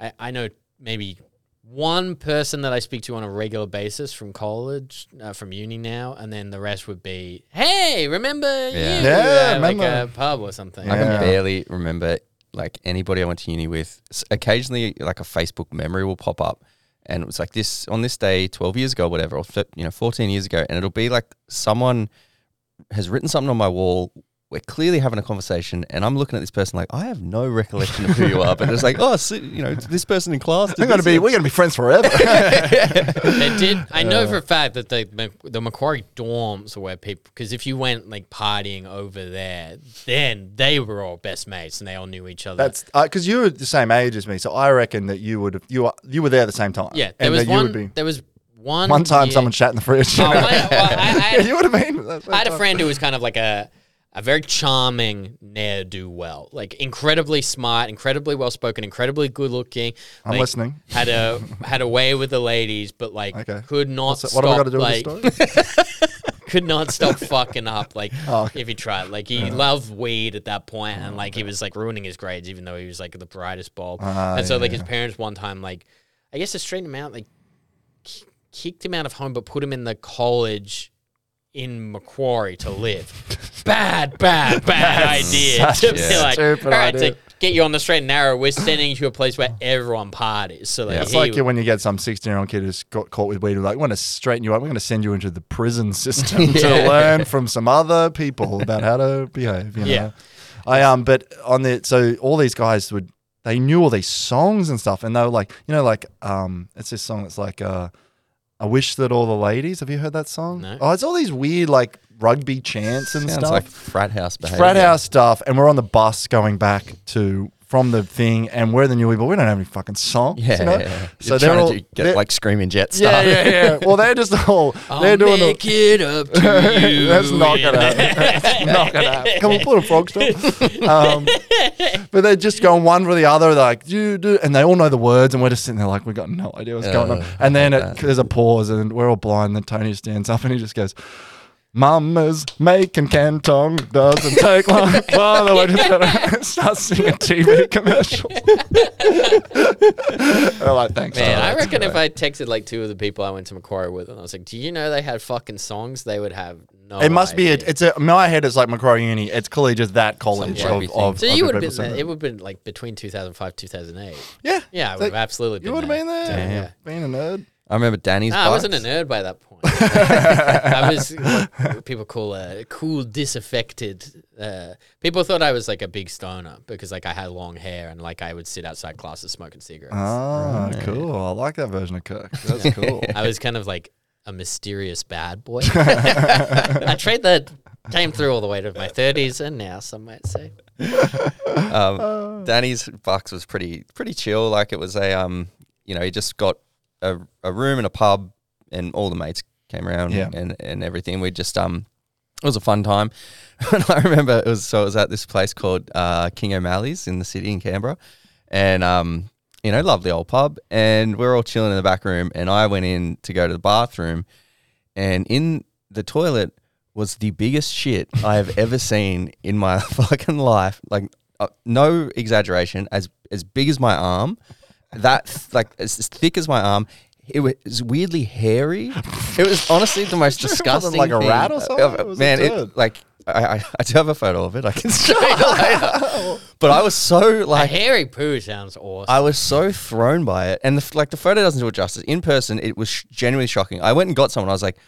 I, I know maybe one person that I speak to on a regular basis from college, uh, from uni now, and then the rest would be, hey, remember Yeah. you? Yeah, at, like a pub or something. I can barely remember like anybody I went to uni with. Occasionally, like a Facebook memory will pop up, and it was like this on this day, twelve years ago, whatever, or you know, fourteen years ago, and it'll be like someone has written something on my wall. We're clearly having a conversation, and I'm looking at this person like I have no recollection of who you are, but it's like, oh, so, you know, this person in class. We're gonna this." be we're gonna be friends forever. They did. I know for a fact that the the Macquarie dorms were where people because if you went like partying over there, then they were all best mates and they all knew each other. That's uh, because you were the same age as me, so I reckon that you would have you were, you were there at the same time. yeah. There and was that you one. would be There was one. one time year- someone shat in the fridge. Oh, my- well, I- I- yeah, you would have been. I had a friend who was kind of like a a very charming ne'er do well, like incredibly smart, incredibly well spoken, incredibly good looking. I'm like, listening. Had a had a way with the ladies, but like Okay. could not What's stop. what have I got to do like, with could not stop fucking up. Like Oh, okay. if he tried, like he loved weed at that point, and like he was like ruining his grades, even though he was like the brightest bulb. Ah, and so yeah, like his yeah. parents one time, like I guess to straighten him out, like ki- kicked him out of home, but put him in the college in Macquarie to live. bad, bad, bad That's idea. such To a be like, stupid all right, idea." to get you on the straight and narrow, we're sending you to a place where everyone parties. So like, It's he- like when you get some 16 year old kid who's got caught with weed, we're like, we want to straighten you up. We're going to send you into the prison system to learn from some other people about how to behave. You know? Yeah. I um, but on the so all these guys would they knew all these songs and stuff, and they were like, you know, like um, it's this song that's like uh, I wish that all the ladies. Have you heard that song? No. Oh, it's all these weird like rugby chants and Sounds stuff like frat house behavior. frat house stuff, and we're on the bus going back to from the thing, and we're the new people. We don't have any fucking songs. Yeah, you know? yeah. So You're they're all to get like screaming jet stuff. yeah, yeah. yeah. Well, they're just all I'll they're doing make the. it up to you. That's not gonna happen. That's not gonna happen. Come on, put a frog stop. Um, but they're just going one for the other, like do do, and they all know the words, and we're just sitting there like we got no idea what's going on. And then it, there's a pause, and we're all blind. Then Tony stands up and he just goes. Mama's making Kan Tong doesn't take long. By the way, just gotta start singing TV commercials. They're like, thanks. Man, oh, I that's reckon if. I texted like two of the people I went to Macquarie with, and I was like, "Do you know they had fucking songs?" They would have no. It must be. A, it's a. in My head is like Macquarie Uni. It's clearly just that college Some of, of. So of you would have been. saying It would have been like between 2005 2008. Yeah. Yeah, I would have absolutely. You would have been there. Damn. Yeah. Being a nerd. I remember Danny's. Nah, I wasn't a nerd by that point. I was what people call a cool, disaffected. Uh, people thought I was like a big stoner because like I had long hair and like I would sit outside classes smoking cigarettes. Ah, Right. cool. I like that version of Kirk. That's cool. I was kind of like a mysterious bad boy. I trade that came through all the way to my thirties and now some might say. um, Danny's bucks was pretty pretty chill. Like it was a um, you know, he just got a, a room in a pub, and all the mates came around Yeah. and and everything. We just um, it was a fun time. and I remember it was so it was at this place called uh, King O'Malley's in the city in Canberra, and um, you know, lovely old pub, and we are all chilling in the back room, and I went in to go to the bathroom, and in the toilet was the biggest shit I have ever seen in my fucking life. Like, uh, no exaggeration, as as big as my arm, that th- like as, as thick as my arm. It was weirdly hairy. It was honestly the most Wasn't it disgusting. like a thing. rat or something? It was a man, turd. it like I, I I do have a photo of it. I can show you later. But I was so A like hairy poo sounds awesome. I was so thrown by it, and the, f- like the photo doesn't do it justice. In person, it was sh- genuinely shocking. I went and got someone. I was like,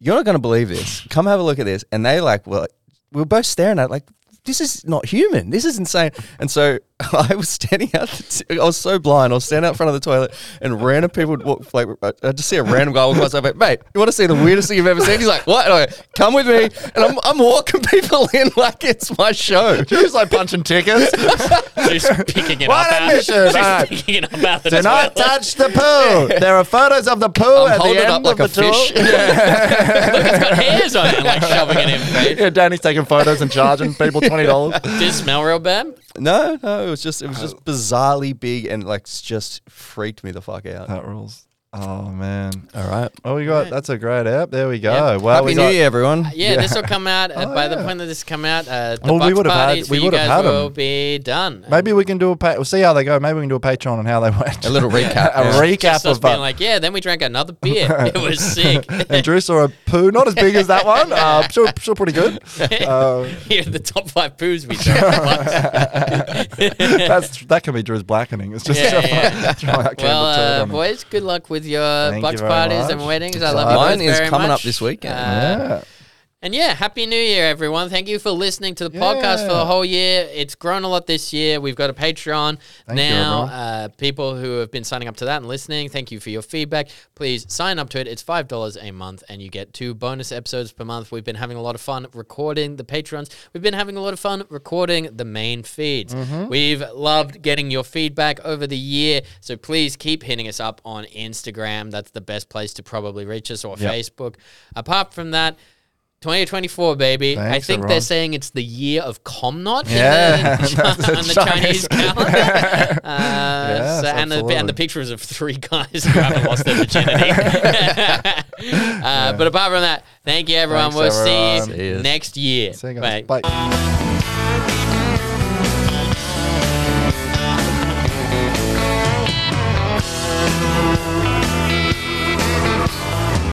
"You're not going to believe this. Come have a look at this." And they like, well, we were both staring at it, like, this is not human. This is insane. And so I was standing out. The t- I was so blind. I was standing out front of the toilet, and random people would walk. Like I just see a random guy walk past. I'm like, mate, you want to see the weirdest thing you've ever seen? He's like, what? And I'm come with me. And I'm, I'm walking people in like it's my show. Drew's like punching tickets. Just picking it What up. out- admission? Just Alright. picking it up out the Do not toilet. touch the poo. There are photos of the poo I'm at the holding end up like of a the tour. fish. Look, it's got hairs on it, like shoving it in. Mate. Yeah, Danny's taking photos and charging people twenty dollars. Did it smell real bad? No, no, it was just it was just oh. bizarrely big and like s- just freaked me the fuck out. That rules. Oh man. All right. Oh, we got that's a great app. There we go. Yeah. Well, Happy we New got, Year, everyone. Yeah, this will come out uh, Oh, by the yeah. point that this come out. Uh, the Well, we would've had- parties we would've guys had 'em. will be done. Maybe we can do a pa- we'll see how they go. Maybe we can do a Patreon on how they went. A little recap. a yeah. recap Just us of being uh, like, yeah. Then we drank another beer. it was sick. and Drew saw a poo, not as big as that one. Uh, still, still pretty good. Uh, Here are the top five poos we drank. that's that can be Drew's blackening. It's just Yeah, yeah. throwing that well, Campbell turd uh, on it. boys, good luck with your Thank Bucks you very parties much. and weddings. I love you Excited. both Mine is very coming up this weekend. Uh, yeah. And yeah, happy new year, everyone. Thank you for listening to the podcast for the whole year. It's grown a lot this year. We've got a Patreon Thank now. everyone. uh, people who have been signing up to that and listening, thank you for your feedback. Please sign up to it. It's $5 a month, and you get two bonus episodes per month. We've been having a lot of fun recording the Patrons. We've been having a lot of fun recording the main feeds. Mm-hmm. We've loved getting your feedback over the year. So please keep hitting us up on Instagram. That's the best place to probably reach us, or Yep. Facebook. Apart from that, 2024, baby. I Thanks, think they're saying it's the year of Comnot Yeah. in the, on the Chinese Chinese. calendar. Uh, Yes, so- and, the, and the pictures of three guys who haven't lost their virginity. uh, But apart from that, thank you, everyone. Thanks, we'll everyone. see See you next year. See you guys. Bye. Bye.